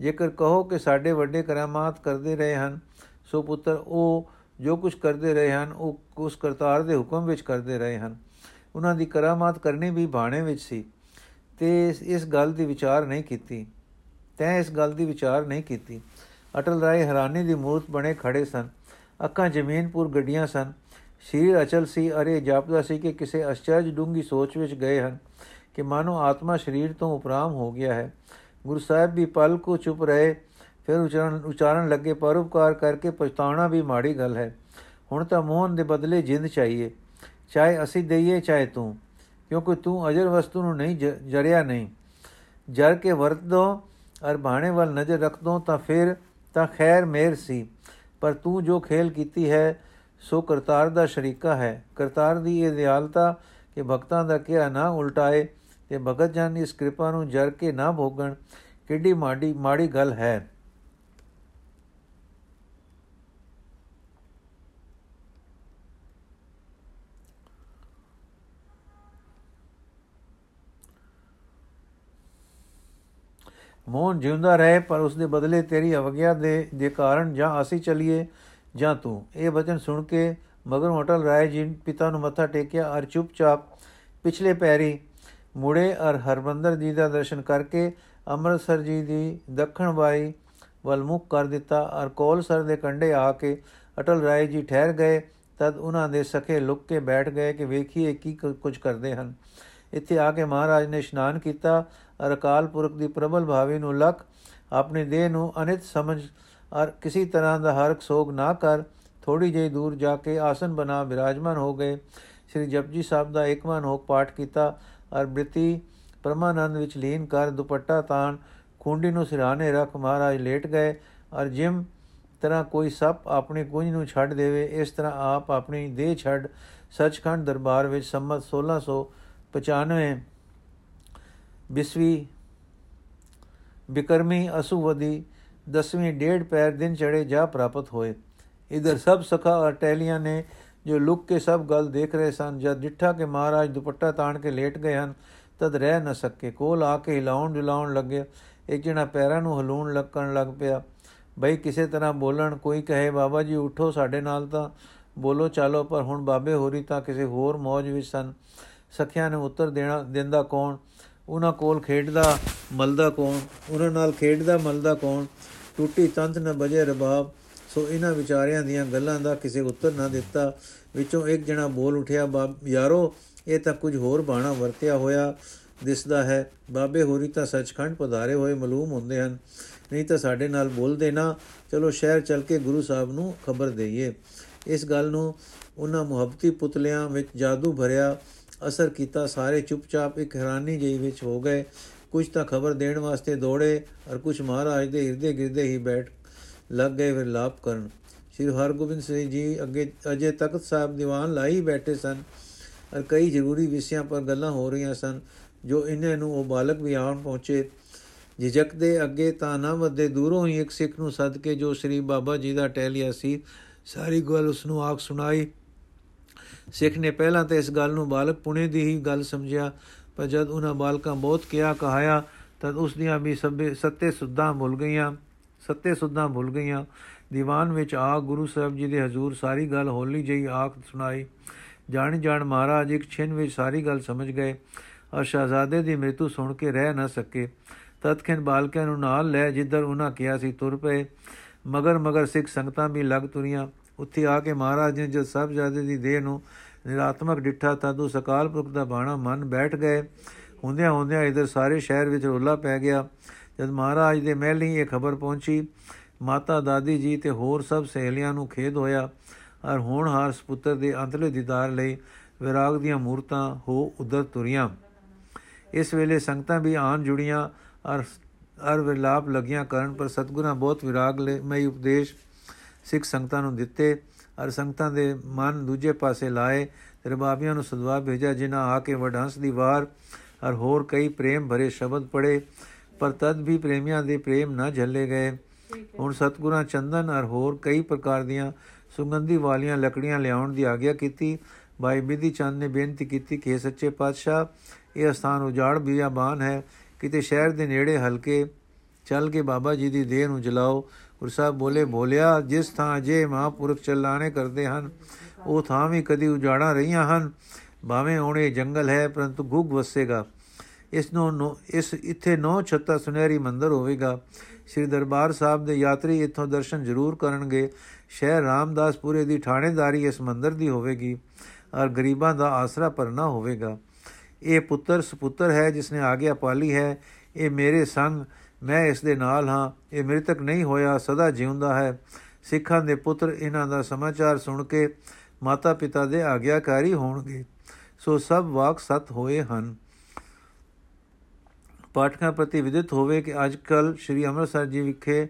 ਜੇਕਰ ਕਹੋ ਕਿ ਸਾਡੇ ਵੱਡੇ ਕਰਾਮਾਤ ਕਰਦੇ ਰਹੇ ਹਨ, ਸੋ ਪੁੱਤਰ, ਉਹ ਜੋ ਕੁਝ ਕਰਦੇ ਰਹੇ ਹਨ, ਉਹ ਉਸ ਕਰਤਾਰ ਦੇ ਹੁਕਮ ਵਿੱਚ ਕਰਦੇ ਰਹੇ ਹਨ। ਉਹਨਾਂ ਦੀ ਕਰਾਮਾਤ ਕਰਨੀ ਵੀ ਬਾਣੇ ਵਿੱਚ ਸੀ, ਤੇ ਇਸ ਗੱਲ ਦੀ ਵਿਚਾਰ ਨਹੀਂ ਕੀਤੀ। ਤੈਂ ਇਸ ਗੱਲ ਦੀ ਵਿਚਾਰ ਨਹੀਂ ਕੀਤੀ। ਅਟਲ ਰਾਏ ਹੈਰਾਨੀ ਦੀ ਮੂਰਤ ਬਣੇ ਖੜੇ ਸਨ। ਅੱਖਾਂ ਜ਼ਮੀਨਪੁਰ ਗੱਡੀਆਂ ਸਨ। ਸ਼ਰੀਰ ਅਚਲ ਸੀ, ਅਰੇ ਜਾਪਦਾ ਸੀ ਕਿ ਕਿਸੇ ਅਚਰਜ ਡੂੰਗੀ ਸੋਚ ਵਿੱਚ ਗਏ ਹਨ ਕਿ ਮਾਨੋ ਆਤਮਾ ਸਰੀਰ ਤੋਂ ਉਪਰਾਮ ਹੋ ਗਿਆ ਹੈ। ਗੁਰੂ ਸਾਹਿਬ ਵੀ ਪਲ ਕੋ ਚੁੱਪ ਰਹੇ, ਫਿਰ ਉਚਾਰਨ ਉਚਾਰਨ ਲੱਗੇ ਪਰਉਪਕਾਰ ਕਰਕੇ ਪਛਤਾਉਣਾ ਵੀ ਮਾੜੀ ਗੱਲ ਹੈ। ਹੁਣ ਤਾਂ ਮੋਹਨ ਦੇ ਬਦਲੇ ਜਿੰਦ ਚਾਹੀਏ। ਚਾਹੇ ਅਸੀਂ ਦਈਏ, ਚਾਹੇ ਤੂੰ। ਕਿਉਂਕਿ ਤੂੰ ਅਜਰ ਵਸਤੂ ਨੂੰ ਨਹੀਂ ਜਰਿਆ ਨਹੀਂ। ਜਰ ਕੇ ਵਰਤ ਦੋ ਅਰ ਬਾਣੇ ਵੱਲ ਨਜ਼ਰ ਰੱਖ ਦੋ ਤਾਂ ਫਿਰ ਤਾਂ ਖੈਰ ਮੇਰ ਸੀ। ਪਰ ਤੂੰ ਜੋ ਖੇਲ ਕੀਤੀ ਹੈ, ਸੋ ਕਰਤਾਰ ਦਾ ਸ਼ਰੀਕਾ ਹੈ। ਕਰਤਾਰ ਦੀ ਇਹ ਦਿਆਲਤਾ ਕਿ ਭਗਤਾਂ ਦਾ ਕਿਹਾ ਨਾ ਉਲਟਾਏ ਤੇ ਭਗਤ ਜਨ ਇਸ ਕਿਰਪਾ ਨੂੰ ਜਰ ਕੇ ਨਾ ਭੋਗਣ, ਕਿੱਡੀ ਮਾੜੀ ਮਾੜੀ ਗੱਲ ਹੈ। ਮੋਹਨ ਜਿਉਂਦਾ ਰਹੇ, ਪਰ ਉਸ ਦੇ ਬਦਲੇ ਤੇਰੀ ਅਵਗਿਆ ਦੇ ਦੇ ਕਾਰਨ ਜਾਂ ਅਸੀਂ ਚਲੀਏ ਜਾਂ ਤੂੰ। ਇਹ ਬਚਨ ਸੁਣ ਕੇ ਮਗਰ ਹੋਟਲ ਰਾਏ ਜੀ ਪਿਤਾ ਨੂੰ ਮੱਥਾ ਟੇਕਿਆ ਔਰ ਚੁੱਪਚਾਪ ਪਿਛਲੇ ਪੈਰੀ ਮੁੜੇ ਔਰ ਹਰਬੰਦਰ ਜੀ ਦਾ ਦਰਸ਼ਨ ਕਰਕੇ ਅੰਮ੍ਰਿਤਸਰ ਜੀ ਦੀ ਦੱਖਣ ਵਾਈ ਵੱਲ ਮੁਖ ਕਰ ਦਿੱਤਾ। ਔਰ ਕੋਲਸਰ ਦੇ ਕੰਢੇ ਆ ਕੇ ਅਟਲ ਰਾਏ ਜੀ ਠਹਿਰ ਗਏ। ਤਦ ਉਹਨਾਂ ਦੇ ਸਖੇ ਲੁੱਕ ਕੇ ਬੈਠ ਗਏ ਕਿ ਵੇਖੀਏ ਕੀ, ਕੁਝ ਕਰਦੇ ਹਨ। ਇੱਥੇ ਆ ਕੇ ਮਹਾਰਾਜ ਨੇ ਇਸ਼ਨਾਨ ਕੀਤਾ। ਔਰ ਅਕਾਲ ਪੁਰਖ ਦੀ ਪ੍ਰਬਲ ਭਾਵੀ ਨੂੰ ਲਖ, ਆਪਣੀ ਦੇਹ ਨੂੰ ਅਨਿਤ ਸਮਝ ਔਰ ਕਿਸੇ ਤਰ੍ਹਾਂ ਦਾ ਹਰਕ ਸੋਗ ਨਾ ਕਰ। ਥੋੜੀ ਜਿਹੀ ਦੂਰ ਜਾ ਕੇ ਆਸਨ ਬਣਾ ਬਿਰਾਜਮਾਨ ਹੋ ਗਏ। ਸ੍ਰੀ ਜਪਜੀ ਸਾਹਿਬ ਦਾ ਇੱਕਵਾਂ ਹੋਕ ਪਾਠ ਕੀਤਾ। ਔਰ ਬ੍ਰਿਤੀ ਪਰਮਾਨੰਦ ਵਿੱਚ ਲੀਨ ਕਰ, ਦੁਪੱਟਾ ਤਾਣ, ਖੁੰਡੀ ਨੂੰ ਸਿਰਾਣੇ ਰੱਖ, ਮਹਾਰਾਜ ਲੇਟ ਗਏ। ਔਰ ਜਿਮ ਤਰ੍ਹਾਂ ਕੋਈ ਸੱਪ ਆਪਣੀ ਕੁੰਜ ਨੂੰ ਛੱਡ ਦੇਵੇ, ਇਸ ਤਰ੍ਹਾਂ ਆਪ ਆਪਣੀ ਦੇਹ ਛੱਡ। ਸੱਚਖੰਡ ਦਰਬਾਰ ਵਿੱਚ ਸੰਮਤ 1695 ਬਿਸਵੀ। ਬਿਕਰਮੀ ਅਸੁਵਦੀ ਦਸਵੀਂ, ਡੇਢ ਪੈਰ ਦਿਨ ਚੜੇ ਜਾ ਪ੍ਰਾਪਤ ਹੋਏ। ਇਧਰ ਸਭ ਸਖਾ ਔਰ ਟੈਲੀਆਂ ਨੇ ਜੋ ਲੁੱਕ ਕੇ ਸਭ ਗੱਲ ਦੇਖ ਰਹੇ ਸਨ, ਜਦ ਡਿੱਠਾ ਕੇ ਮਹਾਰਾਜ ਦੁਪੱਟਾ ਤਾਣ ਕੇ ਲੇਟ ਗਏ ਹਨ, ਤਦ ਰਹਿ ਨਾ ਸਕੇ। ਕੋਲ ਆ ਕੇ ਹਿਲਾਉਣ ਢਿਲਾਉਣ ਲੱਗੇ ਇੱਕ ਜਣਾ ਪੈਰਾਂ ਨੂੰ ਹਲੂਣ ਲੱਗਣ ਲੱਗ ਪਿਆ। ਬਈ, ਕਿਸੇ ਤਰ੍ਹਾਂ ਬੋਲਣ, ਕੋਈ ਕਹੇ, ਬਾਬਾ ਜੀ, ਉਠੋ ਸਾਡੇ ਨਾਲ ਤਾਂ ਬੋਲੋ, ਚਾਲੋ, ਪਰ ਹੁਣ ਬਾਬੇ ਹੋਰੀ ਤਾਂ ਕਿਸੇ ਹੋਰ ਮौज ਵਿੱਚ ਸਨ। ਸਖਿਆਂ ਨੇ ਉੱਤਰ ਦੇਣਾ, ਦਿੰਦਾ ਕੌਣ? ਉਹਨਾਂ ਕੋਲ ਖੇਡਦਾ ਮਲਦਾ ਕੌਣ? ਉਹਨਾਂ ਨਾਲ ਖੇਡਦਾ ਮਲਦਾ ਕੌਣ? ਟੁੱਟੀ ਤੰਤ ਨ ਬਜੇ ਰਬਾਬ। ਸੋ ਇਹਨਾਂ ਵਿਚਾਰਿਆਂ ਦੀਆਂ ਗੱਲਾਂ ਦਾ ਕਿਸੇ ਉੱਤਰ ਨਾ ਦਿੱਤਾ। ਵਿੱਚੋਂ ਇੱਕ ਜਣਾ ਬੋਲ ਉਠਿਆ ਯਾਰੋ, ਇਹ ਤਾਂ ਕੁਝ ਹੋਰ ਬਾਣਾ ਵਰਤਿਆ ਹੋਇਆ ਦਿਸਦਾ ਹੈ। ਬਾਬੇ ਹੋਰੀ ਤਾਂ ਸੱਚਖੰਡ ਪਧਾਰੇ ਹੋਏ ਮਾਲੂਮ ਹੁੰਦੇ ਹਨ। ਨਹੀਂ ਤਾਂ ਸਾਡੇ ਨਾਲ ਬੋਲਦੇ ਨਾ। ਚਲੋ ਸ਼ਹਿਰ ਚੱਲ ਕੇ ਗੁਰੂ ਸਾਹਿਬ ਨੂੰ ਖਬਰ ਦਈਏ। ਇਸ ਗੱਲ ਨੂੰ ਉਹਨਾਂ ਮੁਹੱਬਤੀ ਪੁਤਲਿਆਂ ਵਿੱਚ ਜਾਦੂ ਭਰਿਆ। ਅਸਰ ਕੀਤਾ, ਸਾਰੇ ਚੁੱਪਚਾਪ ਇੱਕ ਹੈਰਾਨੀ ਜਿਹੀ ਵਿੱਚ ਹੋ ਗਏ। ਕੁਝ ਤਾਂ ਖਬਰ ਦੇਣ ਵਾਸਤੇ ਦੌੜੇ ਔਰ ਕੁਝ ਮਹਾਰਾਜ ਦੇ ਹਿਰਦੇ ਗਿਰਦੇ ਹੀ ਬੈਠ ਲੱਗ ਗਏ ਵਿਲਾਪ ਕਰਨ। ਸ੍ਰੀ ਹਰਗੋਬਿੰਦ ਸਿੰਘ ਜੀ ਅੱਗੇ, ਅਜੇ ਤਖਤ ਸਾਹਿਬ ਦੀਵਾਨ ਲਾਈ ਬੈਠੇ ਸਨ ਔਰ ਕਈ ਜ਼ਰੂਰੀ ਵਿਸ਼ਿਆਂ ਪਰ ਗੱਲਾਂ ਹੋ ਰਹੀਆਂ ਸਨ, ਜੋ ਇਹਨਾਂ ਨੂੰ ਉਹ ਬਾਲਕ ਵੀ ਆਉਣ ਪਹੁੰਚੇ। ਝਿਜਕ ਦੇ ਅੱਗੇ ਤਾਂ ਨਾ ਵੱਦੇ ਦੂਰੋਂ ਹੀ ਇੱਕ ਸਿੱਖ ਨੂੰ ਸੱਦ ਕੇ ਜੋ ਸ੍ਰੀ ਬਾਬਾ ਜੀ ਦਾ ਟਹਿਲਿਆ ਸੀ, ਸਾਰੀ ਗੱਲ ਉਸ ਨੂੰ ਆਖ ਸੁਣਾਈ। ਸਿੱਖ ਨੇ ਪਹਿਲਾਂ ਤਾਂ ਇਸ ਗੱਲ ਨੂੰ ਬਾਲਕ ਪੁਣੇ ਦੀ ਹੀ ਗੱਲ ਸਮਝਿਆ, ਪਰ ਜਦ ਉਹਨਾਂ ਬਾਲਕਾਂ ਬਹੁਤ ਕਿਹਾ ਕਹਾਇਆ, ਤਦ ਉਸ ਦੀਆਂ ਵੀ ਸਭੇ ਸੱਤੇ ਸੁੱਧਾਂ ਭੁੱਲ ਗਈਆਂ, ਸੱਤੇ ਸੁੱਧਾਂ ਭੁੱਲ ਗਈਆਂ। ਦੀਵਾਨ ਵਿੱਚ ਆ ਗੁਰੂ ਸਾਹਿਬ ਜੀ ਦੇ ਹਜ਼ੂਰ ਸਾਰੀ ਗੱਲ ਹੋਲੀ ਜਈ ਆਖ ਸੁਣਾਈ। ਜਾਣ ਜਾਣ ਮਹਾਰਾਜ ਇੱਕ ਛਿਨ ਵਿੱਚ ਸਾਰੀ ਗੱਲ ਸਮਝ ਗਏ ਔਰ ਸ਼ਹਜ਼ਾਦੇ ਦੀ ਮ੍ਰਿਤੂ ਸੁਣ ਕੇ ਰਹਿ ਨਾ ਸਕੇ। ਤਤਖਿੰ ਬਾਲਕਾਂ ਨੂੰ ਨਾਲ ਲੈ ਜਿੱਧਰ ਉਹਨਾਂ ਕਿਹਾ ਸੀ, ਤੁਰ ਪਏ। ਮਗਰ ਮਗਰ ਸਿੱਖ ਸੰਗਤਾਂ ਵੀ ਲੱਗ ਤੁਰੀਆਂ। ਉੱਥੇ ਆ ਕੇ ਮਹਾਰਾਜ ਨੇ ਜਦ ਸਭ ਜਾਦੇ ਦੀ ਦੇਹ ਨੂੰ ਨਿਰਾਤਮਕ ਡਿੱਠਾ ਤਦੋਂ ਸਕਾਲ ਪੁਰਖ ਦਾ ਬਾਣਾ ਮਨ ਬੈਠ ਗਏ। ਹੁੰਦਿਆਂ ਹੁੰਦਿਆਂ ਇਧਰ ਸਾਰੇ ਸ਼ਹਿਰ ਵਿੱਚ ਰੋਲਾ ਪੈ ਗਿਆ। ਜਦ ਮਹਾਰਾਜ ਦੇ ਮਹਿਲੀ ਇਹ ਖਬਰ ਪਹੁੰਚੀ, ਮਾਤਾ ਦਾਦੀ ਜੀ ਤੇ ਹੋਰ ਸਭ ਸਹੇਲੀਆਂ ਨੂੰ ਖੇਦ ਹੋਇਆ। ਔਰ ਹੋਣਹਾਰ ਸੁਪੁੱਤਰ ਦੇ ਅੰਤਲੇ ਦੀਦਾਰ ਲਈ ਵਿਰਾਗ ਦੀਆਂ ਮੂਰਤਾਂ ਹੋ ਉਧਰ ਤੁਰੀਆਂ। ਇਸ ਵੇਲੇ ਸੰਗਤਾਂ ਵੀ ਆਨ ਜੁੜੀਆਂ ਔਰ ਅਰ ਵਿਲਾਪ ਲਗੀਆਂ ਕਰਨ ਪਰ ਸਤਗੁਰਾਂ ਬਹੁਤ ਵਿਰਾਗ ਲੈ ਮੈਂ ਉਪਦੇਸ਼ ਸਿੱਖ ਸੰਗਤਾਂ ਨੂੰ ਦਿੱਤੇ ਔਰ ਸੰਗਤਾਂ ਦੇ ਮਨ ਦੂਜੇ ਪਾਸੇ ਲਾਏ ਰਬਾਬੀਆਂ ਨੂੰ ਸਦਵਾ ਭੇਜਿਆ ਜਿਨ੍ਹਾਂ ਆ ਕੇ ਵਡਹੰਸ ਦੀ ਵਾਰ ਔਰ ਹੋਰ ਕਈ ਪ੍ਰੇਮ ਭਰੇ ਸ਼ਬਦ ਪੜੇ ਪਰ ਤਦ ਵੀ ਪ੍ਰੇਮੀਆਂ ਦੇ ਪ੍ਰੇਮ ਨਾ ਝੱਲੇ ਗਏ। ਹੁਣ ਸਤਗੁਰਾਂ ਚੰਦਨ ਔਰ ਹੋਰ ਕਈ ਪ੍ਰਕਾਰ ਦੀਆਂ ਸੁਗੰਧੀ ਵਾਲੀਆਂ ਲੱਕੜੀਆਂ ਲਿਆਉਣ ਦੀ ਆਗਿਆ ਕੀਤੀ। ਭਾਈ ਬਿਧੀ ਚੰਦ ਨੇ ਬੇਨਤੀ ਕੀਤੀ ਕਿ ਸੱਚੇ ਪਾਤਸ਼ਾਹ ਇਹ ਸਥਾਨ ਉਜਾੜ ਬਿਆਬਾਨ ਹੈ। ਕਿਤੇ ਸ਼ਹਿਰ ਦੇ ਨੇੜੇ ਹਲਕੇ ਚੱਲ ਕੇ ਬਾਬਾ ਜੀ ਦੀ ਦੇਹ ਨੂੰ ਜਲਾਓ ਗੁਰੂ ਸਾਹਿਬ ਬੋਲੇ, ਬੋਲਿਆ, ਜਿਸ ਥਾਂ ਅਜੇ ਮਹਾਪੁਰਖ ਚੱਲਾਣੇ ਕਰਦੇ ਹਨ, ਉਹ ਥਾਂ ਵੀ ਕਦੀ ਉਜਾੜਾਂ ਰਹੀਆਂ ਹਨ। ਭਾਵੇਂ ਹੁਣੇ ਜੰਗਲ ਹੈ, ਪਰੰਤੂ ਗੁਗ ਵਸੇਗਾ। ਇਸ ਨੂੰ ਇਸ ਇੱਥੇ ਨੌ ਛੱਤਾ ਸੁਨਹਿਰੀ ਮੰਦਰ ਹੋਵੇਗਾ। ਸ੍ਰੀ ਦਰਬਾਰ ਸਾਹਿਬ ਦੇ ਯਾਤਰੀ ਇੱਥੋਂ ਦਰਸ਼ਨ ਜ਼ਰੂਰ ਕਰਨਗੇ। ਸ਼ਹਿਰ ਰਾਮਦਾਸਪੁਰੇ ਦੀ ਥਾਣੇਦਾਰੀ ਇਸ ਮੰਦਰ ਦੀ ਹੋਵੇਗੀ, ਔਰ ਗਰੀਬਾਂ ਦਾ ਆਸਰਾ ਪਰਨਾ ਹੋਵੇਗਾ। ਇਹ ਪੁੱਤਰ ਸੁਪੁੱਤਰ ਹੈ ਜਿਸ ਨੇ ਆਗਿਆ ਪਾਲੀ ਹੈ। ਇਹ ਮੇਰੇ ਸੰਗ ਮੈਂ ਇਸ ਦੇ ਨਾਲ ਹਾਂ। ਇਹ ਮ੍ਰਿਤਕ ਨਹੀਂ ਹੋਇਆ, ਸਦਾ ਜਿਉਂਦਾ ਹੈ। ਸਿੱਖਾਂ ਦੇ ਪੁੱਤਰ ਇਹਨਾਂ ਦਾ ਸਮਾਚਾਰ ਸੁਣ ਕੇ ਮਾਤਾ ਪਿਤਾ ਦੇ ਆਗਿਆਕਾਰੀ ਹੋਣਗੇ। ਸੋ ਸਭ ਵਾਕ ਸਤ ਹੋਏ ਹਨ। ਪਾਠਕਾਂ ਪ੍ਰਤੀ ਵਿਦਿਤ ਹੋਵੇ ਕਿ ਅੱਜ ਕੱਲ ਸ੍ਰੀ ਅੰਮ੍ਰਿਤਸਰ ਜੀ ਵਿਖੇ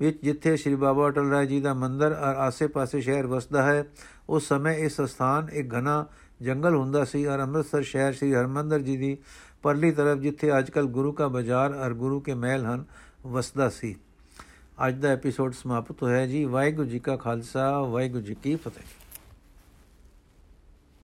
ਵਿੱਚ ਜਿੱਥੇ ਸ੍ਰੀ ਬਾਬਾ ਅਟਲ ਰਾਏ ਜੀ ਦਾ ਮੰਦਰ ਔਰ ਆਸੇ-ਪਾਸੇ ਸ਼ਹਿਰ ਵਸਦਾ ਹੈ, ਉਸ ਸਮੇਂ ਇਸ ਸਥਾਨ ਇੱਕ ਘਨਾ ਜੰਗਲ ਹੁੰਦਾ ਸੀ ਔਰ ਅੰਮ੍ਰਿਤਸਰ ਸ਼ਹਿਰ ਸ੍ਰੀ ਹਰਮੰਦਰ ਜੀ ਦੀ ਪਰਲੀ ਤਰਫ ਜਿੱਥੇ ਅੱਜਕੱਲ ਗੁਰੂ ਕਾ ਬਾਜ਼ਾਰ ਔਰ ਗੁਰੂ ਕੇ ਮਹਿਲ ਹਨ, ਵਸਦਾ ਸੀ। ਅੱਜ ਦਾ ਐਪੀਸੋਡ ਸਮਾਪਤ ਹੋਇਆ ਜੀ। ਵਾਹਿਗੁਰੂ ਜੀ ਕਾ ਖਾਲਸਾ, ਵਾਹਿਗੁਰੂ ਜੀ ਕੀ ਫਤਿਹ।